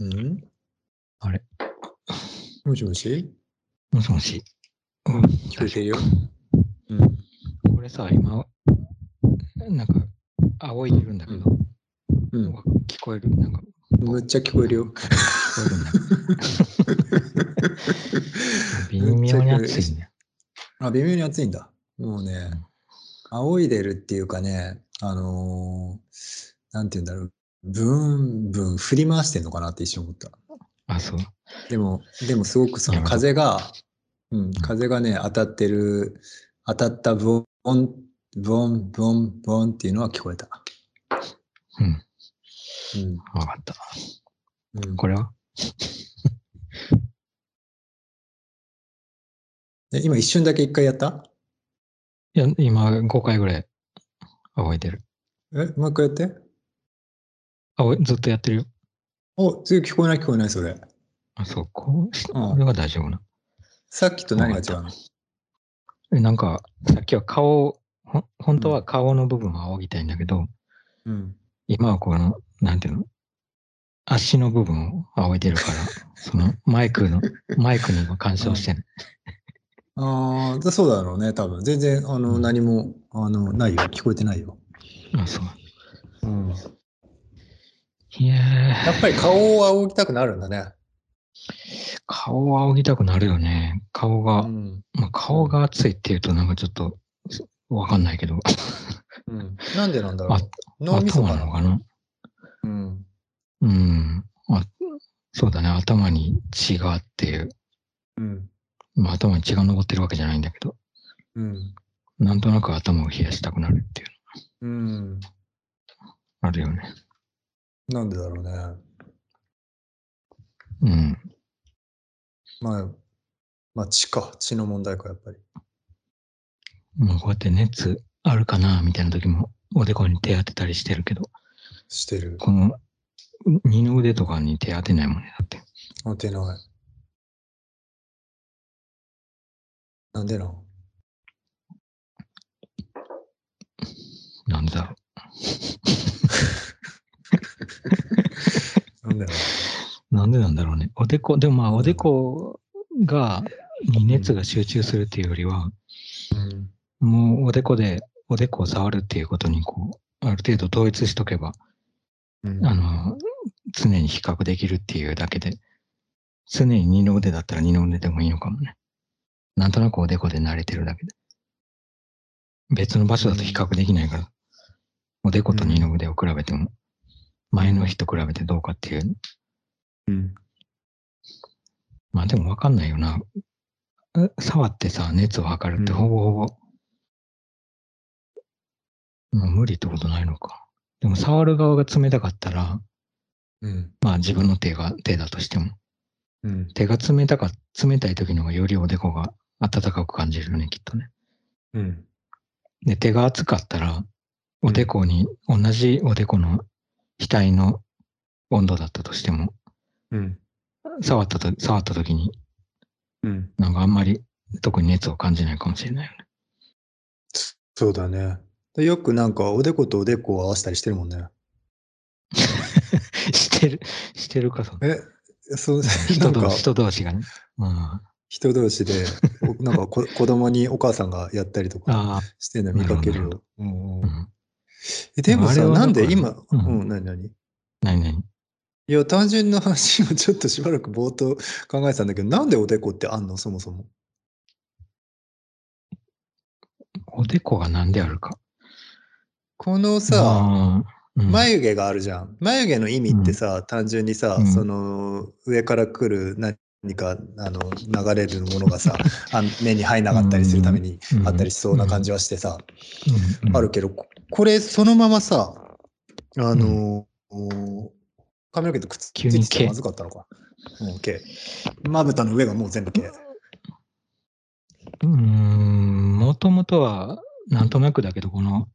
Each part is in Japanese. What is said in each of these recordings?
うん？あれもしもし？もしもし。うん聞こえてるよ。うん。これさ、今、なんか、仰いでるんだけど、うん。聞こえる？なんか、むっちゃ聞こえるよ。聞こえるんだ。微妙に熱いね。あ、微妙に暑いんだ。もうね、仰いでるっていうかね、あのーなんて言うんだろう。ブンブン振り回してんのかなって一瞬思った。あ、そう。でも、でもすごくその風が、うん、風がね、当たってる、当たったボン、ボン、ボン、ボンっていうのは聞こえた。うん、うん。わかった。うん、これは？え今一瞬だけ一回やった？いや、今5回ぐらい仰いでる。え、もう一回やって。仰いずっとやってるよ。お、次聞こえない聞こえない、それ。あ、そう、こう、うんこれが大丈夫な。さっきと何が違うの？えなんか、さっきは顔、ほん本当は顔の部分を仰ぎたいんだけど、うん。今はこの、なんていうの？足の部分を仰いでるから、そのマイクの、マイクに今干渉してる。ああ、そうだろうね、多分。全然、あの、何も、あの、ないよ。聞こえてないよ。あ、そう。うん。いややっぱり顔を仰ぎたくなるんだね。ー、顔を仰ぎたくなるよね。顔が、うん。まあ、顔が熱いっていうとなんかちょっと、わかんないけど、うん。なんでなんだろあう。脳みそな。なのかな？うん。うん。あそうだね、頭に血がっていう。うん。まあ、頭に血が残ってるわけじゃないんだけど、うん。なんとなく頭を冷やしたくなるっていううん。のあるよね。なんでだろうね。うん。まあ、まあ、血か。血の問題か、やっぱり。もうこうやって熱あるかなみたいな時もおでこに手当てたりしてるけど、してる。この二の腕とかに手当てないもんね、だって。当てない。なんでなん？なんでだろなんでだろう。なんでなんだろうね。おでこ、でもまあおでこが、に熱が集中するっていうよりは、う。うん。もうおでこで、おでこを触るっていうことにこう、ある程度統一しとけば、うんあの、常に比較できるっていうだけで、常に二の腕だったら二の腕でもいいのかもね。なんとなくおでこで慣れてるだけで。別の場所だと比較できないから、おでこと二の腕を比べても、前の日と比べてどうかっていう。うん。まあでもわかんないよな。え触ってさ、熱を測るってうんほぼほぼ、もう無理ってことないのか。でも触る側が冷たかったら、うん。まあ自分の手が、手だとしても、うん。手が冷たか、冷たい時の方がよりおでこが暖かく感じるよね、きっとね。うん。で、手が熱かったら、おでこに、同じおでこの額の温度だったとしても、うん。触ったと、触った時に、うん。なんかあんまり特に熱を感じないかもしれないよね。そうだね。でよくなんかおでことおでこを合わせたりしてるもんね。してる、してるか、そえ、そう、な 人同士、人同士がね。うん。人同士で、おなんかこ 子供にお母さんがやったりとかしてるの見かけるよ。うんうんでもさ、あれはなんで今、ううんん、なになに何？々いや、単純な話をちょっとしばらく冒頭考えてたんだけど、なんでおでこってあんの？そもそも。おでこが何であるか？このさ、あー、うん。眉毛があるじゃん。眉毛の意味ってさ、単純にさ、うん。その上から来る何？かあの流れるものがさ、あ目に入らなかったりするためにうんあったりしそうな感じはしてさ、あるけど、ここれそのままさ、あの、髪の毛とくっついまずかったのか。まぶたの上がもう全部毛。うーん、もともとは、なんとなくだけど、この、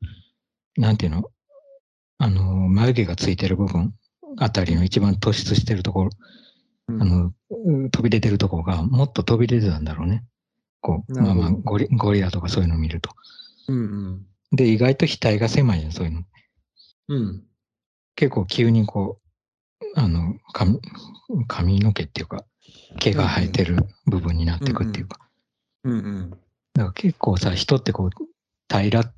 なんていうの？あの、眉毛がついてる部分あたりの一番突出してるところ、うんあの、う飛び出てるところがもっと飛び出てたんだろうね。こう、まあまあゴリ、ゴリラとかそういうのを見ると。うんで、意外と額が狭いじゃん、そういうの。うん。うん。結構急にこあの、髪、髪の毛っていうか、毛が生えてる部分になっていくっていうか。うんうん。だから結構さ、人ってこう、平ら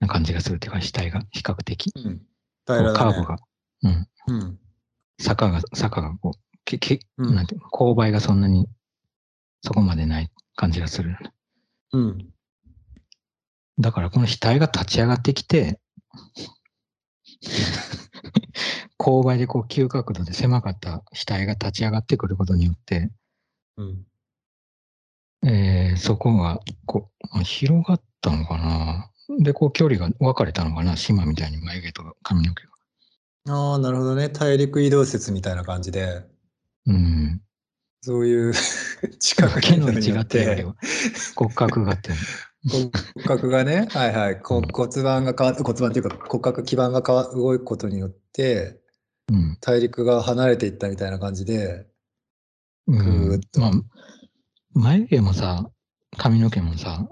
な感じがするっていうか、死体が比較的。うん。こ平らだね。うカーブが、うん、うん。坂が、坂がこう、けけうんなんて勾配がそんなにそこまでない感じがする。うん。だからこの額が立ち上がってきて、勾配でこう急角度で狭かった額が立ち上がってくることによって、うん。えーそこがこうあ広がったのかな。で、こう距離が分かれたのかな。島みたいに眉毛と髪の毛が。ああ、なるほどね。大陸移動説みたいな感じで、うん。そういう 近くによって 骨格がって。骨格がね、はいはい、骨盤が変わ骨盤っていうか骨格基盤が変わ動くことによってうん。大陸が離れていったみたいな感じで、うぐーっん。とまあ、眉毛もさ、髪の毛もさ、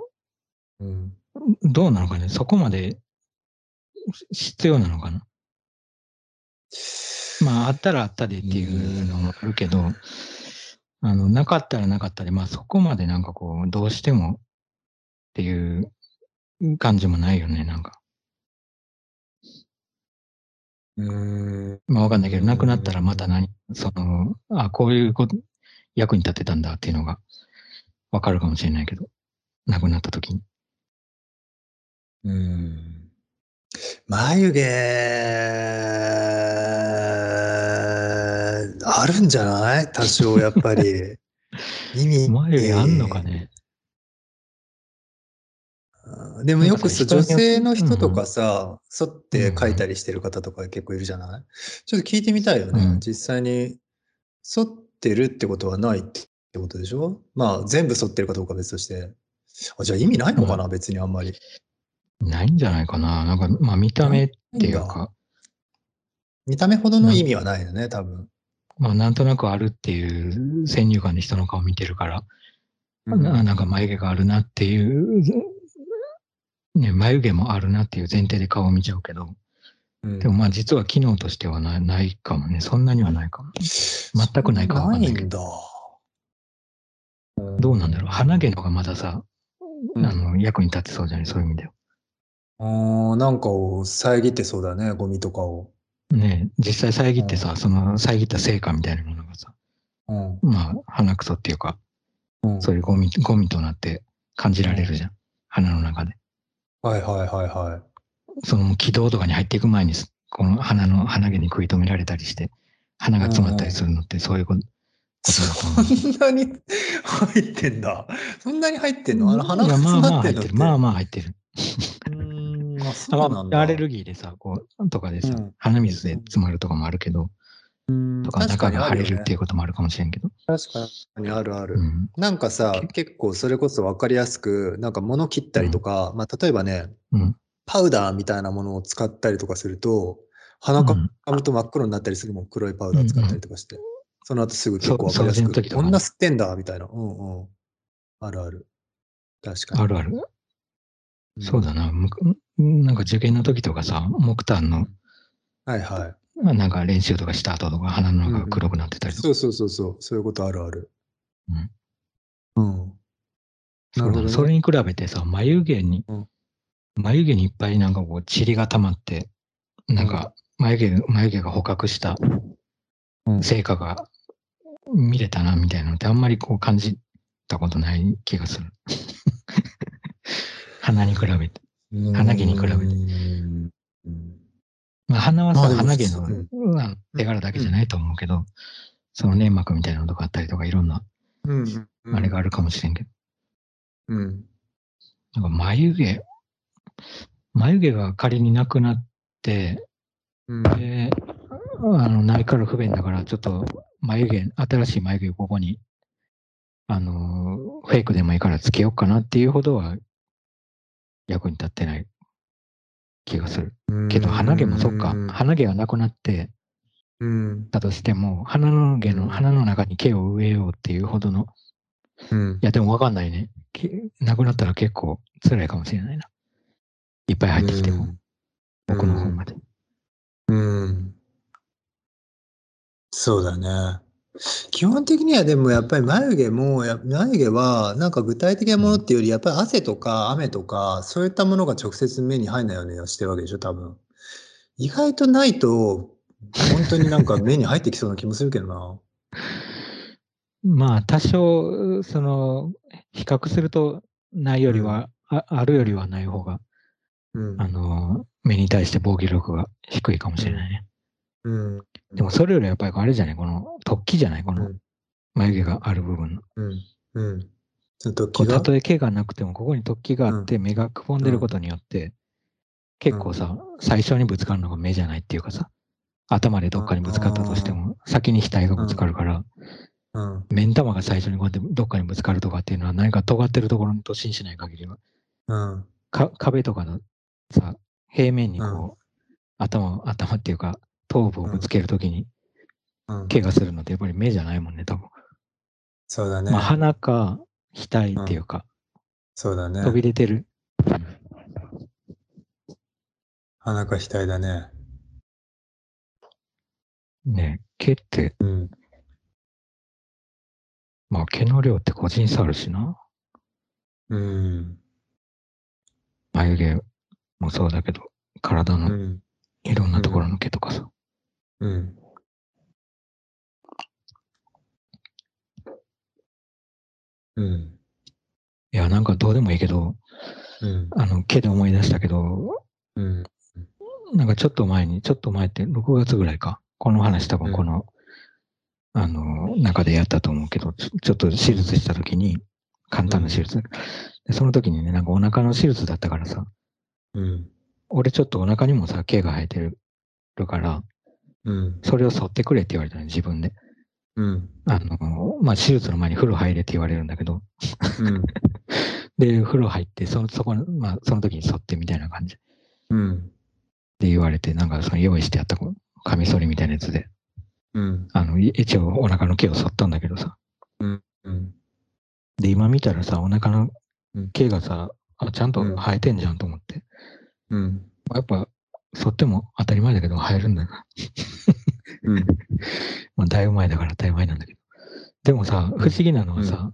うん、どうなのかね。そこまで必要なのかな。まあ、あったらあったでっていうのもあるけど、あの、なかったらなかったで、まあそこまでなんかこう、どうしてもっていう感じもないよね、なんか。うーんまあわかんないけど、なくなったらまた何、その、あ、こういうこと、役に立ってたんだっていうのがわかるかもしれないけど、なくなった時に。うん眉毛あるんじゃない？多少やっぱり 意味あんのかね？うんでもよくさ女性の人とかさ、剃って描いたりしてる方とか結構いるじゃない？ちょっと聞いてみたいよね。うん実際に剃ってるってことはないってことでしょ？まあ全部剃ってるかどうかは別として。あじゃあ意味ないのかな、別にあんまり。ないんじゃないかな？なんか、まあ見た目っていうか、見た目ほどの意味はないよね、多分。まあなんとなくあるっていう先入観で人の顔見てるから、うんななんか眉毛があるなっていう、ね、眉毛もあるなっていう前提で顔を見ちゃうけど、うんでもまあ実は機能としてはなないかもね。そんなにはないかも。全くないかもないけど。どうなんだろう。鼻毛の方がまださ、うんあの役に立ってそうじゃない？そういう意味では。あーなんかを遮ってそうだね、ゴミとかを。ね実際遮ってさ、うんその遮った成果みたいなものがさ、うん。まあ鼻くそっていうか、うんそういうゴミ、ゴミとなって感じられるじゃん。鼻の中で。はいはいはいはい。その気道とかに入っていく前にす、この鼻の鼻毛に食い止められたりして、鼻が詰まったりするのってそういうこと。そんなに 入ってんだ。そんなに入ってんの？あの鼻が詰まってんのって。まあ入ってる。まあまあ入ってる。うーん、あ、あそうなんだ。まあ、アレルギーでさ、こう、とかでさ、うん鼻水で詰まるとかもあるけど、うんとか中が腫れるっていうう。こともあるかもしれんけど。確かにあるある。うん。なんかさ、結構それこそ分かりやすく、なんか物切ったりとか、まあ例えばね、うん。パウダーみたいなものを使ったりとかすると、鼻かうんむと真っ黒になったりするもん、黒いパウダー使ったりとかして。その後すぐ結構分かりやすく、こんな吸ってんだ、みたいな。うんうん。あるある。確かに。あるある。んそうだな。なんか受験の時とかさ、木炭の、はいはい。なんか練習とかした後とか鼻の中が黒くなってたりとか。そうそうそうそう、そういうことあるある。うん。うん。そうだなるほどねそれに比べてさ、眉毛に、うん眉毛にいっぱいなんかこう、塵が溜まって、なんか眉毛、眉毛が捕獲したうん成果が見れたな、みたいなのってあんまりこう感じたことない気がする。鼻に比べて。鼻毛に比べてうんまあ、鼻はさ、鼻毛の、うんうん手柄だけじゃないと思うけど、その粘膜みたいなのとかあったりとか、いろんな、うん。あれがあるかもしれんけど、うん。なんか眉毛、眉毛が仮になくなって、うん。で、あの、内から不便だから、ちょっと眉毛、新しい眉毛をここに、あの、フェイクでもいいからつけようかなっていうほどは役に立ってない気がする。けど、鼻毛もそっか、鼻毛がなくなってうん。たとしても、鼻の毛の、うん鼻の中に毛を植えようっていうほどの、うんい。や、でもわかんないね。毛なくなったら結構辛いかもしれないな。いっぱい入ってきても、奥の方まで。うん。そうだね。基本的にはでもやっぱり眉毛も、や眉毛はなんか具体的なものっていうより、やっぱり汗とか雨とか、そういったものが直接目に入んないようにはしてるわけでしょ、多分。意外とないと、本当になんか目に入ってきそうな気もするけどな。まあ、多少、その、比較すると、ないよりは、ああるよりはない方が、うん。あの、目に対して防御力が低いかもしれないね。うん。でも、それよりやっぱりあれじゃない？この、突起じゃない？このうん、眉毛がある部分の。うん。うん。その時こうが？たとえ毛がなくても、ここに突起があって、目がくぼんでることによって、結構さ、最初にぶつかるのが目じゃないっていうかさ、頭でどっかにぶつかったとしても、先に額がぶつかるから、うん。目ん玉が最初にこうやってどっかにぶつかるとかっていうのは何か尖ってるところに突進しない限りは、うん。か壁とかのさ、平面にこう、うん頭、頭っていうか、頭部をぶつけるときにうん。怪我するのってやっぱり目じゃないもんね、多分。そうだね。まあ鼻か額っていうか、そうだね。飛び出てる。鼻か額だね。ね、毛って、うん。まあ毛の量って個人差あるしな。うん。眉毛もそうだけど、体のうん。いろんなところの毛とかさ。うん。うん。いや、なんかどうでもいいけど、うん。あの、毛で思い出したけど、うん。なんかちょっと前に、ちょっと前って6月ぐらいか。この話多分この、あの、中でやったと思うけど、ちょちょっと手術した時に、簡単な手術。でその時にね、なんかお腹の手術だったからさ、うん。俺ちょっとお腹にもさ、毛が生えてるから、うん。それを剃ってくれって言われたの、自分で。うん。あの、まあ、手術の前に風呂入れって言われるんだけど、うん。で、風呂入って、その、そこの、まあ、その時に剃ってみたいな感じうん。で言われて、なんかその用意してあったカミソリみたいなやつで、うん。あの、い一応お腹の毛を剃ったんだけどさ。うん。うん。で、今見たらさ、お腹のうん毛がさ、あ、ちゃんと生えてんじゃんと思って。うん。やっぱ、剃っても当たり前だけど生えるんだな。うん。まあ、だいぶ前だから当たり前なんだけど。でもさ、不思議なのはさ、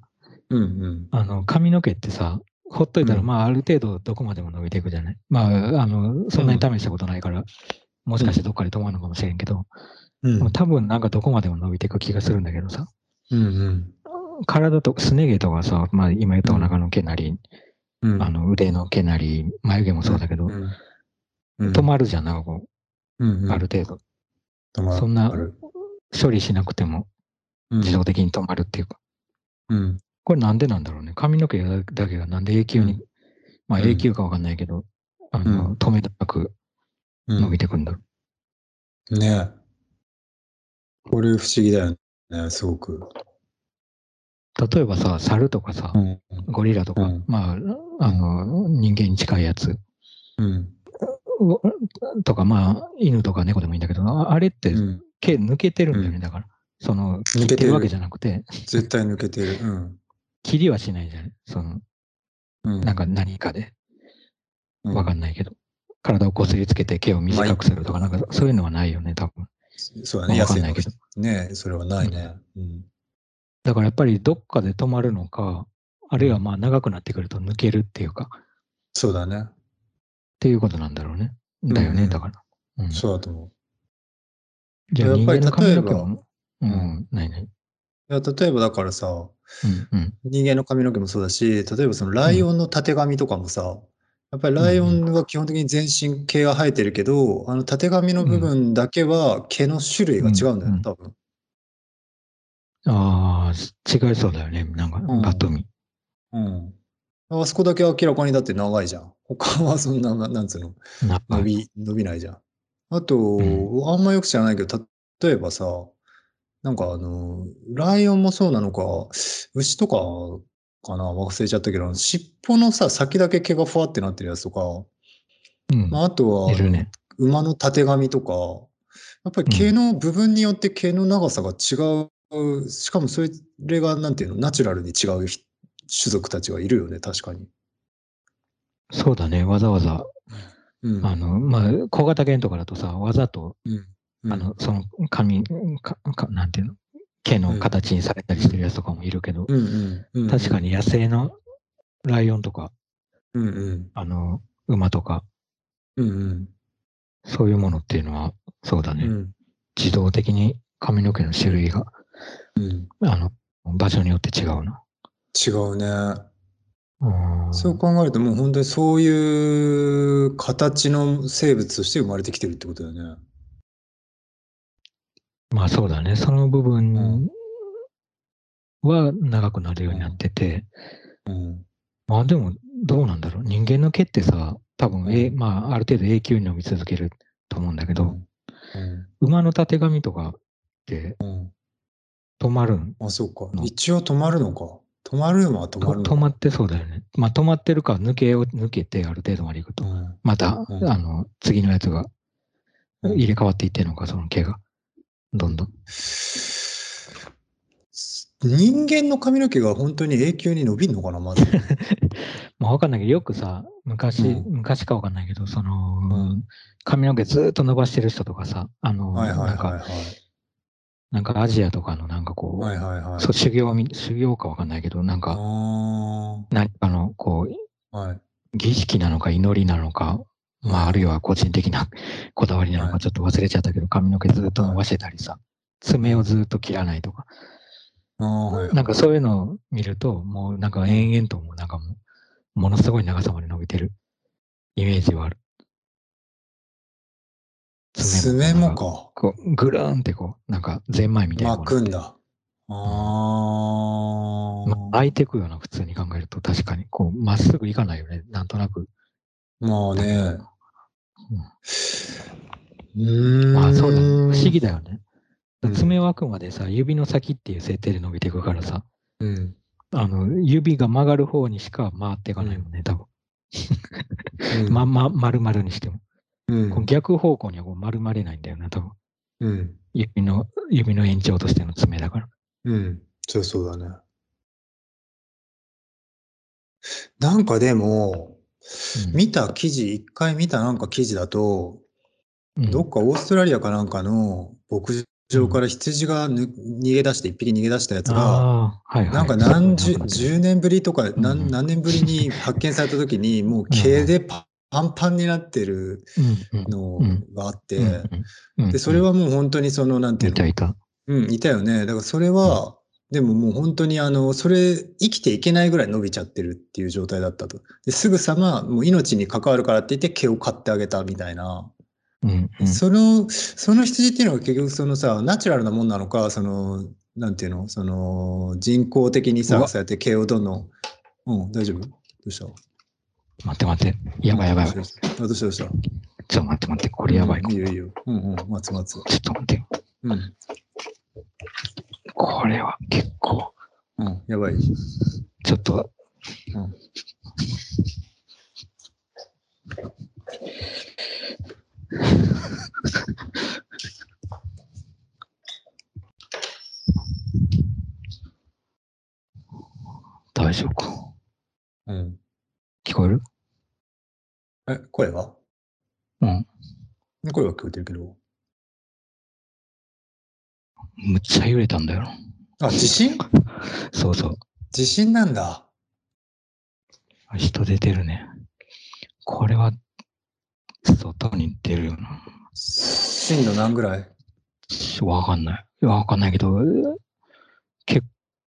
うん。うん。あの、髪の毛ってさ、ほっといたら、うんまあ、ある程度どこまでも伸びていくじゃない？まあ、あの、そんなに試したことないから、もしかしてどっかで止まるのかもしれんけど、うん多分なんかどこまでも伸びていく気がするんだけどさ、うん。体と、すね毛とかさ、まあ、今言ったお腹の毛なり、うん。あの、腕の毛なり、眉毛もそうだけど、うん。うん。止まるじゃん、こうん。う、ある程度。止まる。そんな処理しなくてもうん自動的に止まるっていうか。うん。これなんでなんだろうね。髪の毛だけがなんで永久に、うんまあうん永久かわかんないけど、あの、うん止めなくうん伸びてくんだろう。ねえ。これ不思議だよね、すごく。例えばさ、猿とかさ、ん。ゴリラとか、うんまあ、あの、人間に近いやつうん。うとか、まあ、犬とか猫でもいいんだけど、ああれってうん。毛抜けてるんだよね、うんだから。その、抜けてるわけじゃなくて、絶対抜けてる。うん。切りはしないじゃん。その、うん。なんか何かで、うわかんないけど。体をこすりつけて毛を短くするとか、なんかそういうのはないよね、多分。そうだね、まあわかんないけど。ねそれはないね。うん。だからやっぱりどっかで止まるのか、あるいはまあ長くなってくると抜けるっていうか、っそうだね。ていうことなんだろうね。だよね、うんうんだから。うん、そうだと思う。じゃあやっぱり例えばも、ううんん、ないない。いや例えばだからさ、うん、うん。人間の髪の毛もそうだし、例えばそのライオンのたてがみとかもさ、やっぱりライオンは基本的に全身毛が生えてるけど、あのたてがみの部分だけは毛の種類が違うんだよ多分。ああ、違いそうだよね。なんか、んバッと見。うん。あそこだけ明らかにだって長いじゃん。他はそんな、ななんつうの、伸び、伸びないじゃん。あと、うあんまよく知らないけど、例えばさ、なんかあの、ライオンもそうなのか、牛とかかな？忘れちゃったけど、尻尾のさ、先だけ毛がふわってなってるやつとか、うん。まあ、あとは、ね。馬のたてがみとか、やっぱり毛の部分によって毛の長さが違う、しかもそれが、なんていうの、ナチュラルに違うひ種族たちがいるよね、確かに。そうだね。わざわざ、うん。あの、まあ、小型犬とかだとさ、わざとうん。うんあの、その髪、か、かなんていうの？毛の形にされたりしてるやつとかもいるけど。確かに野生のライオンとか、うんうん。あの、馬とか、うんうん。そういうものっていうのは、そうだね。うん。自動的に髪の毛の種類が、うん。あの、場所によって違うな。違うね。うんそう考えるともう本当にそういう形の生物として生まれてきてるってことだよね。まあそうだね。その部う分は長くなるようになってて、うん。まあでもどうなんだろう。人間の毛ってさ、多分、えうんまあある程度永久に伸び続けると思うんだけど、うん。馬のたてがみとかってうん。うん止まるん？あ、そうかう。ん一応止まるのか。止まるのは止まる。止まってそうだよね。まあ止まってるか抜けを抜けてある程度までいくと、うんまた、うんあの、次のやつがうん入れ替わっていってるのか、その毛が。どんどん。人間の髪の毛が本当に永久に伸びるのかな、まず。まあわかんないけど、よくさ、昔、うん昔かわかんないけど、その、うん髪の毛ずーっと伸ばしてる人とかさ、あの、はいはいなんか、はいはい。なんかアジアとかのなんかこう、はいはいはい。そう修行み、修行かわかんないけど、なんあか、ー何かの、こう、はい。儀式なのか祈りなのか、まあ、あるいは個人的な こだわりなのはいかちょっと忘れちゃったけど、髪の毛ずっと伸ばしてたりさ、爪をずっと切らないとか、はいはいなんかそういうのを見ると、もうなんか延々ともうなんかもう、ものすごい長さまで伸びてるイメージはある。爪もか。か。こう、ぐるーんってこう、なんかゼンマイみたいな。巻くんだ。あー。まあ、開いてくような、普通に考えると、確かに。こう、まっすぐいかないよね。なんとなく。まあね。うーん。まあ、そうだね。不思議だよね。うん爪はあくまでさ、指の先っていう設定で伸びていくからさ、うん。あの、指が曲がる方にしか回っていかないもんね、多分。うん ま、ま、丸々にしても。うんこう逆方向にはこう丸まれないんだよな、多分。うん。指の、指の延長としての爪だから。うん。そうそうだね。なんかでも、見た記事、一回見たなんか記事だと、うんどっかオーストラリアかなんかの牧場から羊がぬ逃げ出して、一匹逃げ出したやつが、はいはい。なんか何十、そうなんだ10年ぶりとかうん何何年ぶりに発見された時に、もう毛でパパンパンになってるのうん。があって、で、それはもう本当にその、なんていうの？いた。うん、いたよね。だからそれは、でももう本当にあの、それ、生きていけないぐらい伸びちゃってるっていう状態だったと。ですぐさま、もう命に関わるからって言って毛を買ってあげたみたいな。うんうん。その、その羊っていうのは結局そのさ、ナチュラルなもんなのか、その、なんていうの、その、人工的にさ、そうやって毛をどんどん、うん、大丈夫？どうした？待って待って。やばいやばい。ちょどうしたどうしたどうした？っと待って待って。これやばいいいよいいよ。うんうん、待つ待つ。ちょっと待ってよ。うん、これは結構、うん、やばい。ちょっと、うん 大丈夫か？うん。聞こえる？え、声は？うん。声は聞こえてるけど。むっちゃ揺れたんだよ。あ、地震？そうそう。地震なんだ。人出てるね。これは、外に出るよな。震度何ぐらい？わかんない。わかんないけど、結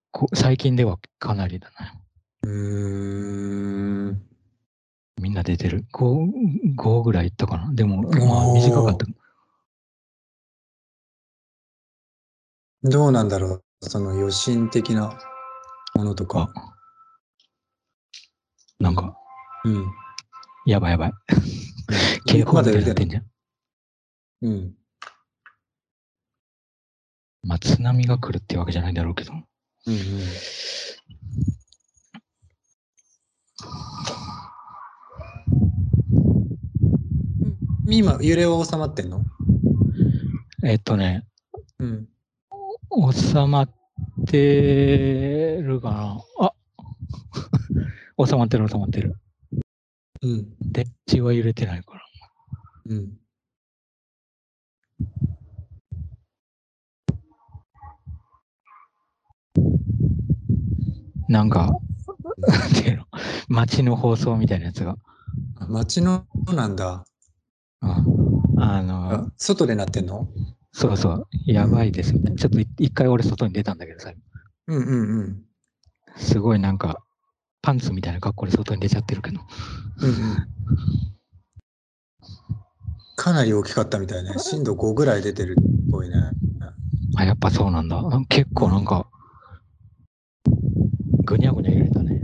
構、最近ではかなりだな。うーん。みんな出てる？5、5ぐらいいったかな？でも、まあ短かった。どうなんだろう？その余震的なものとか。なんか、うん。やばいやばい。警報みたいになってんじゃん。うん。うん。まあ、津波が来るってわけじゃないだろうけど。うんうん。今、揺れは収まってんの？えっとね、うん。収まってるかな。あ 収まってる、収まってる。うん。電池は揺れてないから。うん。なんか、の、街の放送みたいなやつが。街のなんだ？うん、あの、あ外でなってんの？そうそう、やばいですみたいな。ちょっとい一回俺外に出たんだけどさ、うんうんうん。すごいなんか、パンツみたいな格好で外に出ちゃってるけど。うんうん。かなり大きかったみたいね。震度5ぐらい出てるっぽいね。あ、やっぱそうなんだ。あ結構なんか、ぐにゃぐにゃ揺れたね。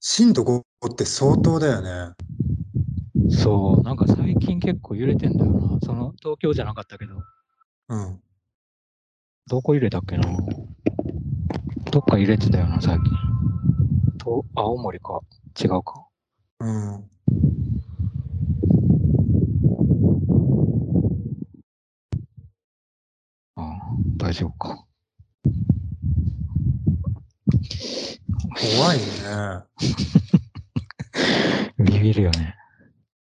震度5って相当だよね。そう、なんか最近結構揺れてんだよな。その、東京じゃなかったけど、うん。どこ揺れたっけな。どっか揺れてたよな、最近。と、青森か。違うか。うん。ああ、大丈夫か。怖いね。ビビるよね。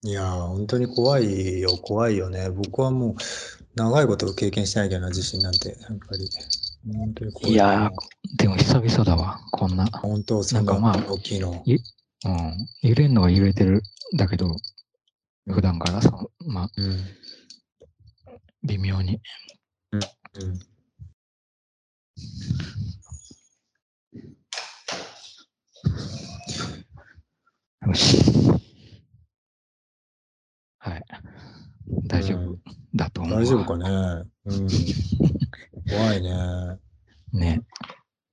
いやー、本当に怖いよ、怖いよね。僕はもう、長いこと経験してないけどな、地震なんて。やっぱり。本当に怖い。いやー、でも久々だわ、こんな。本当、ななんかまあ大きいの。うん。揺れんのは揺れてる。だけど、普段からその、まあ、うん。微妙に。うん。よし。はい。大丈夫うんだと思うわ。大丈夫かね。うん。怖いね。ね。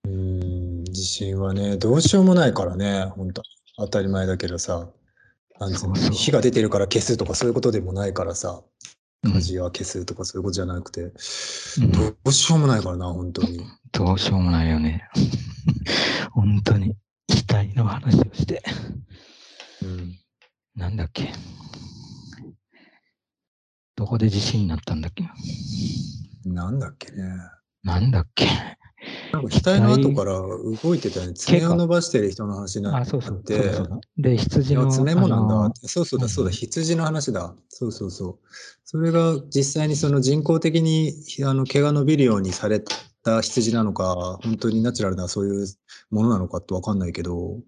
うん。地震はね、どうしようもないからね、本当当たり前だけどさ。なんつうの火が出てるから消すとかそういうことでもないからさ。うん火事は消すとかそういうことじゃなくて、うんどうしようもないからな、本当に。どうしようもないよね。本当に、死体の話をして。うん。なんだっけ。どこで地震になったんだっけ？なんだっけね。なんだっけ？なんか額の後から動いてたよね。爪を伸ばしてる人の話になあ、って。そうそう。そうだそうだで、羊の。爪もなんだあの。そうそうだ、そうだ、うん羊の話だ。そうそうそう。それが実際にその人工的にあの毛が伸びるようにされた羊なのか、本当にナチュラルなそういうものなのかってわかんないけど、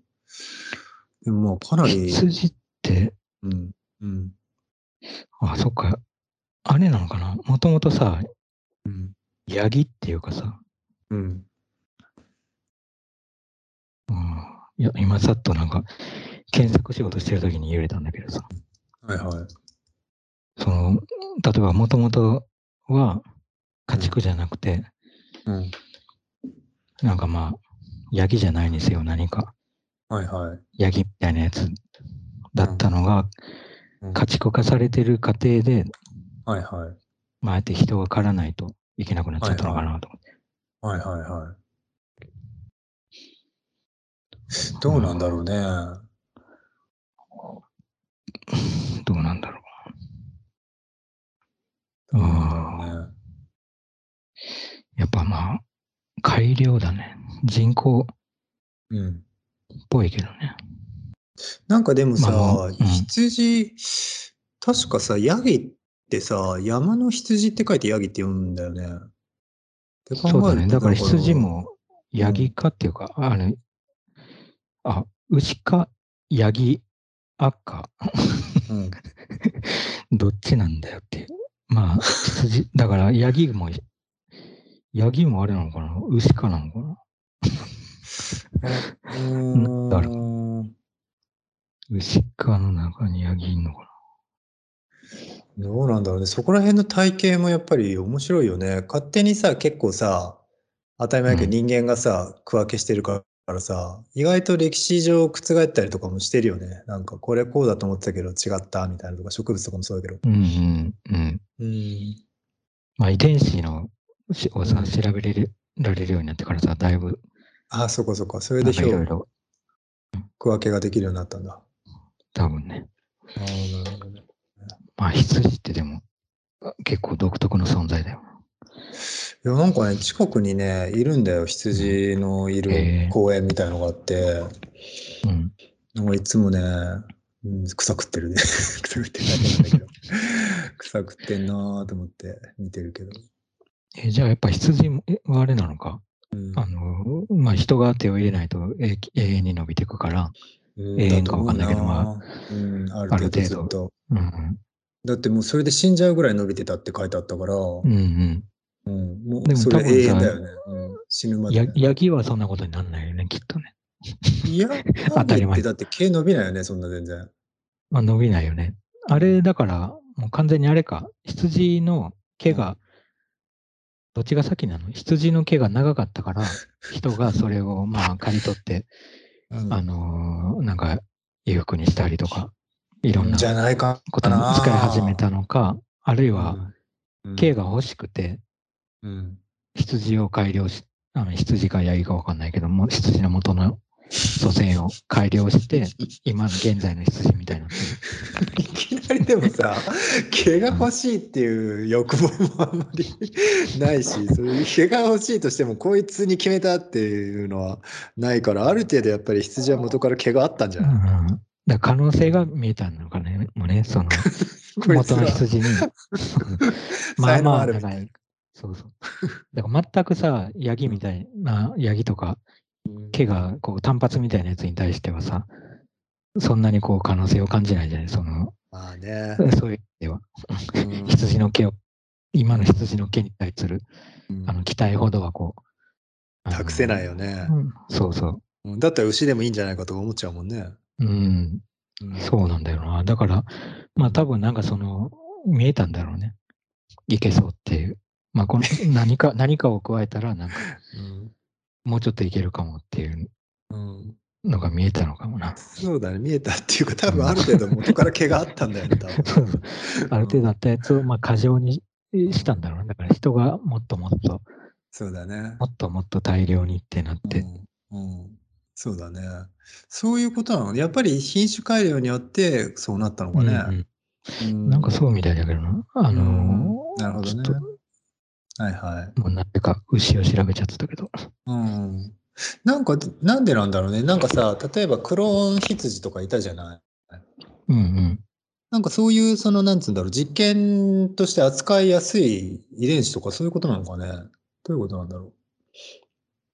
でもまあかなり、羊って、うん、うん、あ、そっか。あれなのかな？もともとさ、うん、ヤギっていうかさ、うん、うん、いや、今さっとなんか、検索仕事してる時に揺れたんだけどさ、はいはい。その、例えばもともとは家畜じゃなくて、うん、なんかまあ、ヤギじゃないにせよ何か、はいはい。ヤギみたいなやつだったのが、うん。家畜化されてる過程で、はいはい。まあ、あえて人が狩らないといけなくなっちゃったのかなと思って。はいはいはい。どうなんだろうね。どうなんだろう。どうなんだろうね。やっぱまあ、改良だね。人工っうん。ぽいけどね。なんかでもさ、まあうん羊、確かさ、ヤギってさ、山の羊って書いてヤギって読むんだよね。って考えるとそうだね。だから羊も、ヤギかっていうか、あれ、あ、牛か、ヤギ、赤、うん、どっちなんだよって。いう。まあ、羊、だから、ヤギも、ヤギもあれなのかな？牛かなのかな？うん。だろ牛かの中にヤギいんのかどうなんだろうね。そこら辺の体系もやっぱり面白いよね。勝手にさ、結構さ、当たり前だけどう人間がさ、区分けしてるからさ、意外と歴史上覆ったりとかもしてるよね。なんかこれこうだと思ってたけど違ったみたいなとか、植物とかもそうだけど。な。うんうんうん。うん。まあ、遺伝子のしをさ、うん調べれるられるようになってからさ、だいぶ、あ、そこそこ。それなんで評かいろいろ、区分けができるようになったんだ。多分ね。ああ、なるほどね。まあ、羊ってでも、結構独特の存在だよ。いや、なんかね、近くにね、いるんだよ。羊のいへるえ公園みたいのがあって、うん。なんかいつもね、うん、草食ってるね。草食ってなんだけど。草食ってんなーと思って見てるけど。え、じゃあやっぱ羊はあれなのか？うんあの、まあ、人が手を入れないと永永遠に伸びていくから、うん永遠かわかんないけどだと思うん、あるある程度ず程度っと。うん、だってもうそれで死んじゃうぐらい伸びてたって書いてあったから、うん、うん。うんもでもうそれ多分さ永遠だよね。うん、死ぬまでやね。ヤギはそんなことにならないよね、きっとね。いや、当たり前だって毛伸びないよね、そんな全然。まあ、伸びないよね。あれ、だから、もう完全にあれか、羊の毛が、どっちが先なの？羊の毛が長かったから、人がそれをまあ刈り取って、うんあのーなんか裕福にしたりとか、いろんなことに使い始めたのか、あるいはうん。毛が欲しくて、うん。羊を改良し、あの羊かヤギかわかんないけども、羊の元の祖先を改良して、今の現在の羊みたいにな。いきなりでもさ、毛が欲しいっていう欲望もあんまり ないし、そういう毛が欲しいとしても、こいつに決めたっていうのはないから、ある程度やっぱり羊は元から毛があったんじゃない、うん、だから可能性が見えたのかね、もうね、その 元の羊に。まあまああるみたい長い。そうそう。だから全くさ、ヤギみたいな、ヤギとか毛がこう単発みたいなやつに対してはさ、そんなにこう可能性を感じないじゃない、その、まあね。そういう意味では。うん羊の毛を、今の羊の毛に対するうんあの期待ほどはこう、託せないよねうんそうそうんだったら牛でもいいんじゃないかとか思っちゃうもんね。う。うん、うんそうなんだよな。だから、まあ多分なんかその、見えたんだろうね。いけそうっていう。まあこの 何か、何かを加えたら、なんかもうちょっといけるかもっていうのが見えたのかもな。そうだね、見えたっていうか、多分ある程度元から毛があったんだよね、多分。ある程度あったやつを、まあ過剰にしたんだろうね。だから人がもっともっと、そうだね。もっともっと大量にってなって。うんうん、そうだね。そういうことなのやっぱり品種改良によってそうなったのかうんね。うんなんかそうみたいだけどな。あのーうんなるほどねはいはい。ともうなぜか牛を調べちゃってたけど。うん。なんか、なんでなんだろうね。なんかさ、例えばクローン羊とかいたじゃない？うんうん。なんかそういう、その、なんつうんだろう、実験として扱いやすい遺伝子とかそういうことなのかね。どういうことなんだろ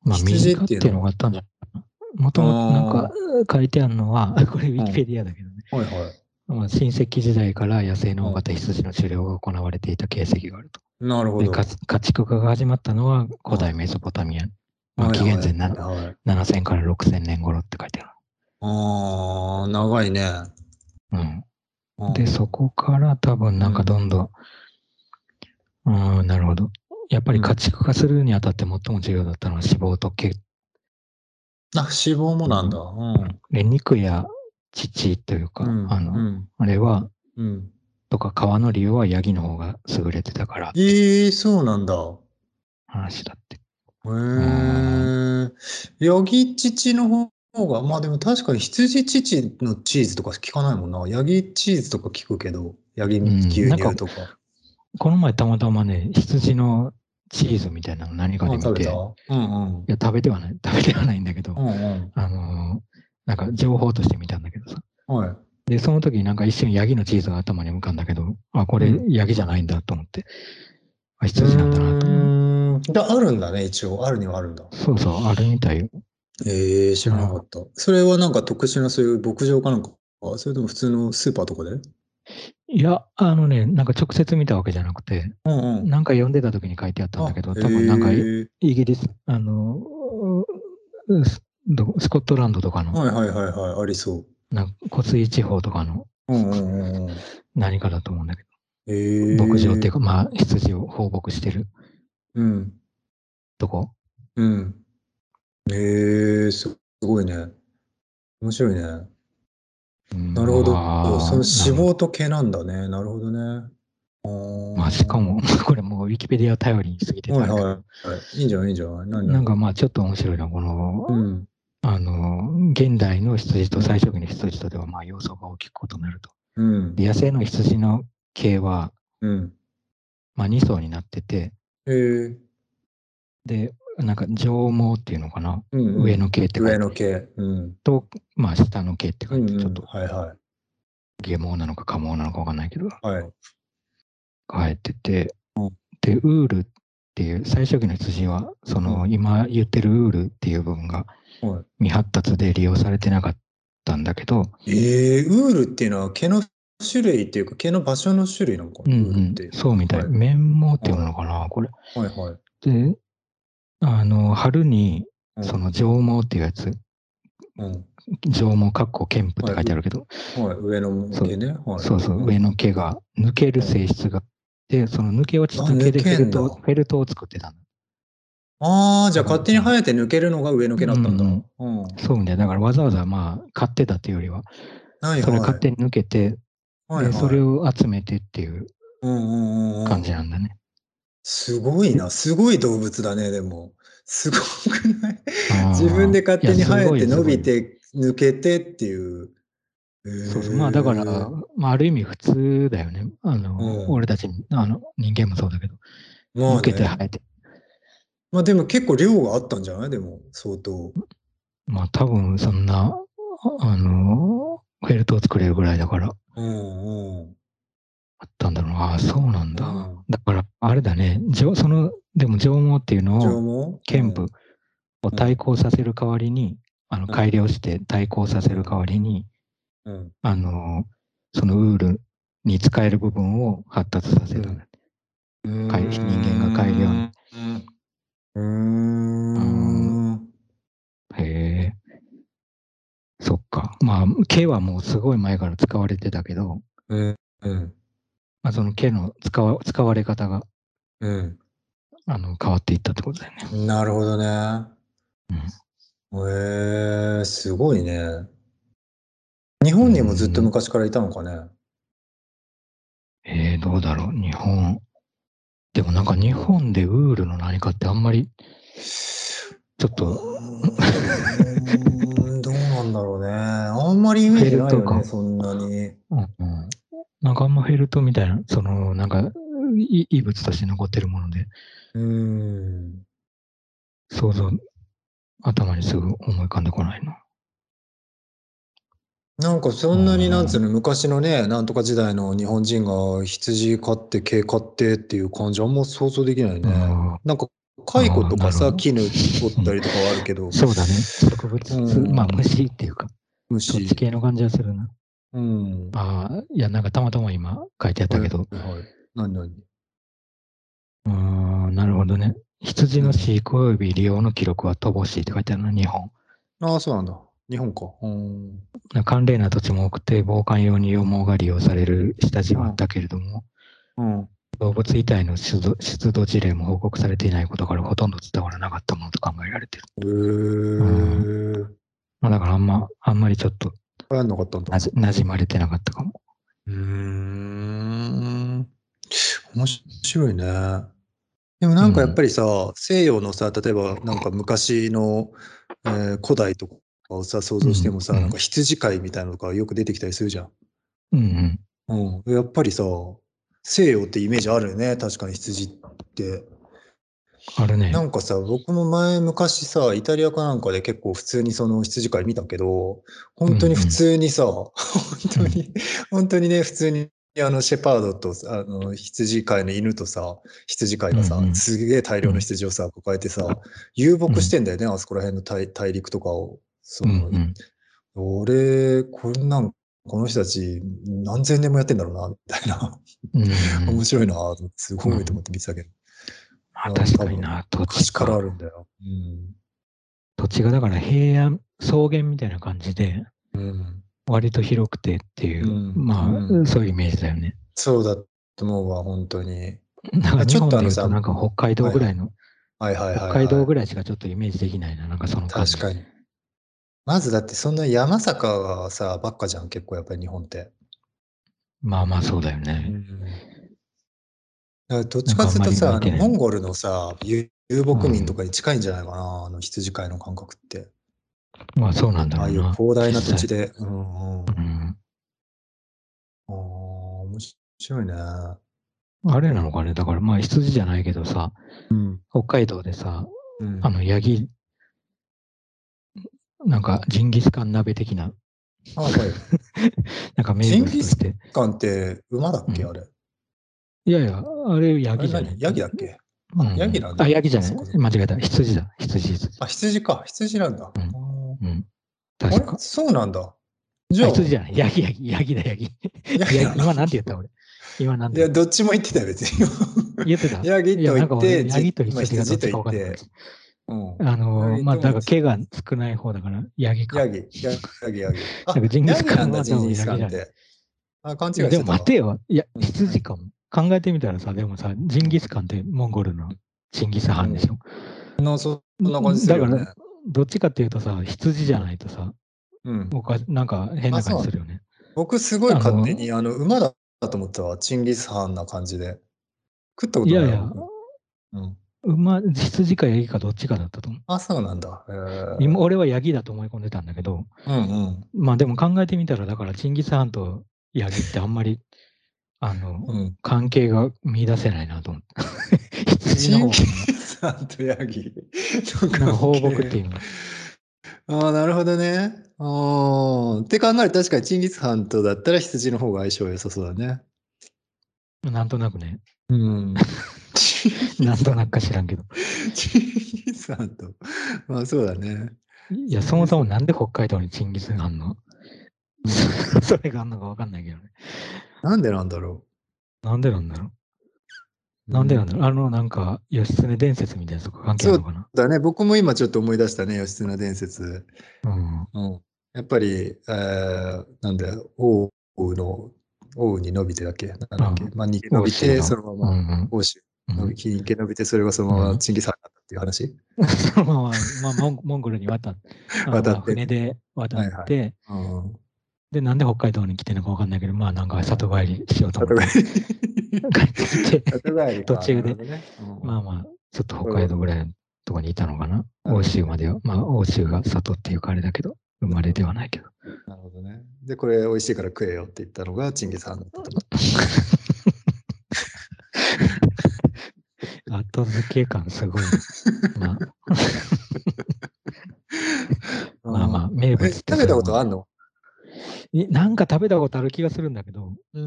まあ、羊短っていうのがあったんじゃないかな。もともとなんか書いてあるのは、これウィキペディアだけどね。う。はいはい。まあ、新石器時代から野生の大型羊の狩猟が行われていた形跡があると。で、なるほど。か家畜化が始まったのは古代メソポタミア。まあ、紀元前なはいはい7000から6000年頃って書いてあああ、長いね。る。うん。うんで、そこから多分なんかどんどん、うん、なるほど。やっぱり家畜化するにあたって最も重要だったのは脂肪と毛あ、脂肪もなんだ。うん。で肉や乳というか、うんあの、うんあれは、うん。とか皮の理由はヤギの方が優れてたからええそうなんだ。へ話だって。え。ヤギ乳の方が、まあでも確かに羊乳のチーズとか聞かないもんな。ヤギチーズとか聞くけど、ヤギん牛なんか乳とか。この前たまたまね、羊のチーズみたいなの何かで見て、食べてはない、食べてはないんだけど、うんうん。あのーなんか情報として見たんだけどさ。はい。で、その時になんか一瞬ヤギのチーズが頭に浮かんだけど、あ、これうヤギじゃないんだと思って、あ、羊なんだなと。だあるんだね、一応。あるにはあるんだ。う。そうそう、あるみたいよ。ええ知らなかった。それはなんか特殊なそういう牧場かなんか？それとも普通のスーパーとかで？いや、あのね、なんか直接見たわけじゃなくて、うんうん。なんか読んでた時に書いてあったんだけど、あ多分なんかイギリス、あの、うスコットランドとかの、はいはいはいはい、ありそなんか湖水地方とかのう。うんうんうんうん。何かだと思うんだけええど、牧場っていうか、まあ、羊を放牧してるうん。とこ。うん。ええすごいね。面白いね。なるほど。まあその脂肪と毛なんだね。なるほどね。まあ、しかも、これもうウィキペディア頼りにしすぎてたはいはいはい。いいんじゃないいいんじゃない？何なんかまあ、ちょっと面白いのは、この、うん。あの、現代の羊と最初期の羊とでは、まあ、様相が大きく異なると。うん。で野生の羊の毛は、うん。まあ、2層になってて、ええで、なんか上毛っていうのかな、うんうん上の毛って上の毛。うん。と、まあ、下の毛って書いて、うんうんちょっとはいはい。下毛なのか下毛なのかわかんないけど、はい。生えててうん、で、ウールっていう、最初期の羊は、その、うん今言ってるウールっていう部分がは未発達で利用されてなかったんだけど、い。えー、ウールっていうのは毛の種類っていうか毛の場所の種類なのかな、うんうん。そうみたい。はい綿毛っていうのかな、これ。はいはい。で、春に、うんその上毛っていうやつ、うん上毛かっこ剣布って書いてあるけど、はい、上の毛ね。はい、そうそう、上の毛が抜ける性質があって、その抜け落ちた毛でフェルト、フェルトを作ってたの。ああ、じゃあ勝手に生えて抜けるのが上の毛だったんだ。うんうん。そうみたい。だからわざわざまあ、買ってたっていうよりは、はいはい。それ勝手に抜けて、はいはい、で、それを集めてっていううんうんうんうん感じなんだね。すごいな。すごい動物だね、でも。すごくない？自分で勝手に生えて伸びて抜けてっていう。そうそう。まあだから、まあある意味普通だよね。あの、うん俺たち、あの、人間もそうだけど、まあ、抜けてね、生えて。まあでも結構量があったんじゃない？でも、相当。まあ多分そんな、あの、フェルトを作れるぐらいだから、うんうん。あったんだろうな。ああ、そうなんだ。うんだから、あれだね。上その、でも上毛っていうの上を、毛剣舞を対抗させる代わりに、あの、ん改良して対抗させる代わりに、うん。うんあの、そのウールに使える部分を発達させる。うんかい人間が変えるように。うーん。へえ。そっか。まあ、毛はもうすごい前から使われてたけど、うん。あ、その毛の使わ使われ方がうん。あの変わっていったってことだよね。なるほどね。へえすごいね。日本にもずっと昔からいたのかね？えー、どうだろう。日本。でもなんか日本でウールの何かってあんまり、ちょっと、うーんどうなんだろうね。あんまりイメージないよね、そんなに。うんうんなんかあんまフェルトみたいな、その、なんか、い異物として残ってるもので、うーん。想像、頭にすぐ思い浮かんでこないな。なんかそんなにうんなんつうの昔のね、なんとか時代の日本人が羊飼って毛飼ってっていう感じあんま想像できないね。うんなんか蚕とかさ、絹取ったりとかはあるけど、そうだね。植物、うんまあ虫っていうか、虫ち。系の感じはするな。うん。ああ、いや、なんかたまたま今書いてあったけど、はい。何何？うーん、なるほどね。羊の飼育及び利用の記録は乏しいって書いてあるな、日本。ああ、そうなんだ。日本か。うん。寒冷な土地も多くて、防寒用に羊毛が利用される下地はあったけれども、うん。動物遺体の出土出土事例も報告されていないことからほとんど伝わらなかったものと考えられている。へえ。んなかったんだな。じ馴染まれてなかったかも。うーん。面白いね。でもなんかやっぱりさ、西洋のさ、例えばなんか昔の、えー古代とかをさ、想像してもさ、うんなんか羊飼いみたいなのがよく出てきたりするじゃん。うんうん。うん。やっぱりさ、西洋ってイメージあるよね、確かに羊って。あるね。なんかさ、僕も前昔さ、イタリアかなんかで結構普通にその羊飼い見たけど、本当に普通にさ、本当に、本当にね、普通にあのシェパードとあの羊飼いの犬とさ、羊飼いがさ、うんうんすげえ大量の羊をさ、抱えてさ、遊牧してんだよね、あそこら辺の大大陸とかを。そうのんうん。俺、こんなん、この人たち何千年もやってんだろうな、みたいな。うんうん 面白いなすごいと思って見てたけど。あ確かにな、土地昔からあか。るんだよ。うん。土地がだから平野、草原みたいな感じで、うん。割と広くてっていう、うんまあ、うんそういうイメージだよね。そうだと思うわ、本当に。なんかちょっとあのさとなんか北海道ぐらいの、はいはいはい、はい。北海道ぐらいしかちょっとイメージできないな、なんかその感じ確かに。まずだってそんな山坂がさ、ばっかじゃん、結構やっぱり日本って。まあまあそうだよね。だからどっちかっていうとさ、モンゴルのさ、遊遊牧民とかに近いんじゃないかな、あの羊飼いの感覚って。まあそうなんだああいう。広大な土地で。で。うんうん。あうん。あ、面白いね。あれなのかね、だからまあ羊じゃないけどさ、うん。北海道でさ、うんあのヤギ、なんかジンギスカン鍋的な、あはい。なんか名ジンギス物として。カンって馬だっけ、うんあれ？いやいや、あれヤギじゃない何？ヤギだっけ？うんヤギなんだあ、ヤギじゃない？間違えた。羊だ。羊、羊。あ、羊か。羊なんだ。うんあうん。確かれ？そうなんだ。じゃああ、羊じゃない。ヤギ、ヤギ、ヤギだ、ヤギ。ヤギ今なんて言った？俺。今なんいや、て言った？どっちも言ってたよ、別に。言ってた？ヤギと言って、ヤギと羊がどっちか分かんない。うん。あのー、まあ、だから毛が少ない方だから、ヤギか。ヤギ、ヤギ、ヤギ。あなんかジンギスカンはジンギスカンって。あ、勘違いいやでもしてたわ。待てよ。いや、うん羊かも。考えてみたらさ、でもさ、ジンギスカンってモンゴルのチンギス・ハンでしょ？のそそんな感じするよねだか。どっちかっていうとさ、羊じゃないとさ、うん。僕はなんか変な感じするよね。僕、すごい勝手に、あの、馬だと思ったわ。チンギスハンな感じで。食ったことないいやいや、僕うん。馬、羊かヤギかどっちかだったと思う。あ、そうなんだ。へー今俺はヤギだと思い込んでたんだけど、うんうん。まあでも考えてみたら、だからチンギス・ハンとヤギってあんまり、あの、うん。関係が見出せないなと思って。羊の方チンギスハンとヤギ。が、なんか放牧っていうの。ああ、なるほどね。ああ。って考えると確かにチンギスハンとだったら羊の方が相性良さそうだね。なんとなくね、うん。なんとなくか知らんけど。チンギスハンと。まあそうだね。いや、そもそもなんで北海道にチンギスがあんの？それがあんのかわかんないけどね。なんでなんだろなんでなんだろう？うなんでなんだだろう？あの、なんか、義経伝説みたいなとこ関係あるのかな？だね。僕も今ちょっと思い出したね、義経伝説。うん。うん。やっぱり、えー、なんだよ、王の、王に伸びてだっけ？なんだっけ、うん。まあ、逃げ伸びて、そのまま、うんうん。欧州、うん。伸び、逃げ伸びて、それがそのまうん。まチンギスハンだったっていう話、そのまま、まあ、モンモンゴルに渡っあ 渡って。まあ船で渡はいはい。って、うん。で、なんで北海道に来てるのかわかんないけど、まあ、なんか里帰りしようと思里って帰り。帰ってきて、里帰りか途中でうんまあまあ、ちょっと北海道ぐらいのとこにいたのかな。うん欧州までは。まあ、欧州が里っていうかあれだけど、生まれではないけど。なるほどね。で、これ美味しいから食えよって言ったのがチンギスハンだったと。後付け感すごい。まあ、まあまあ、名え物食べたことあるんの？なんか食べたことある気がするんだけど、うー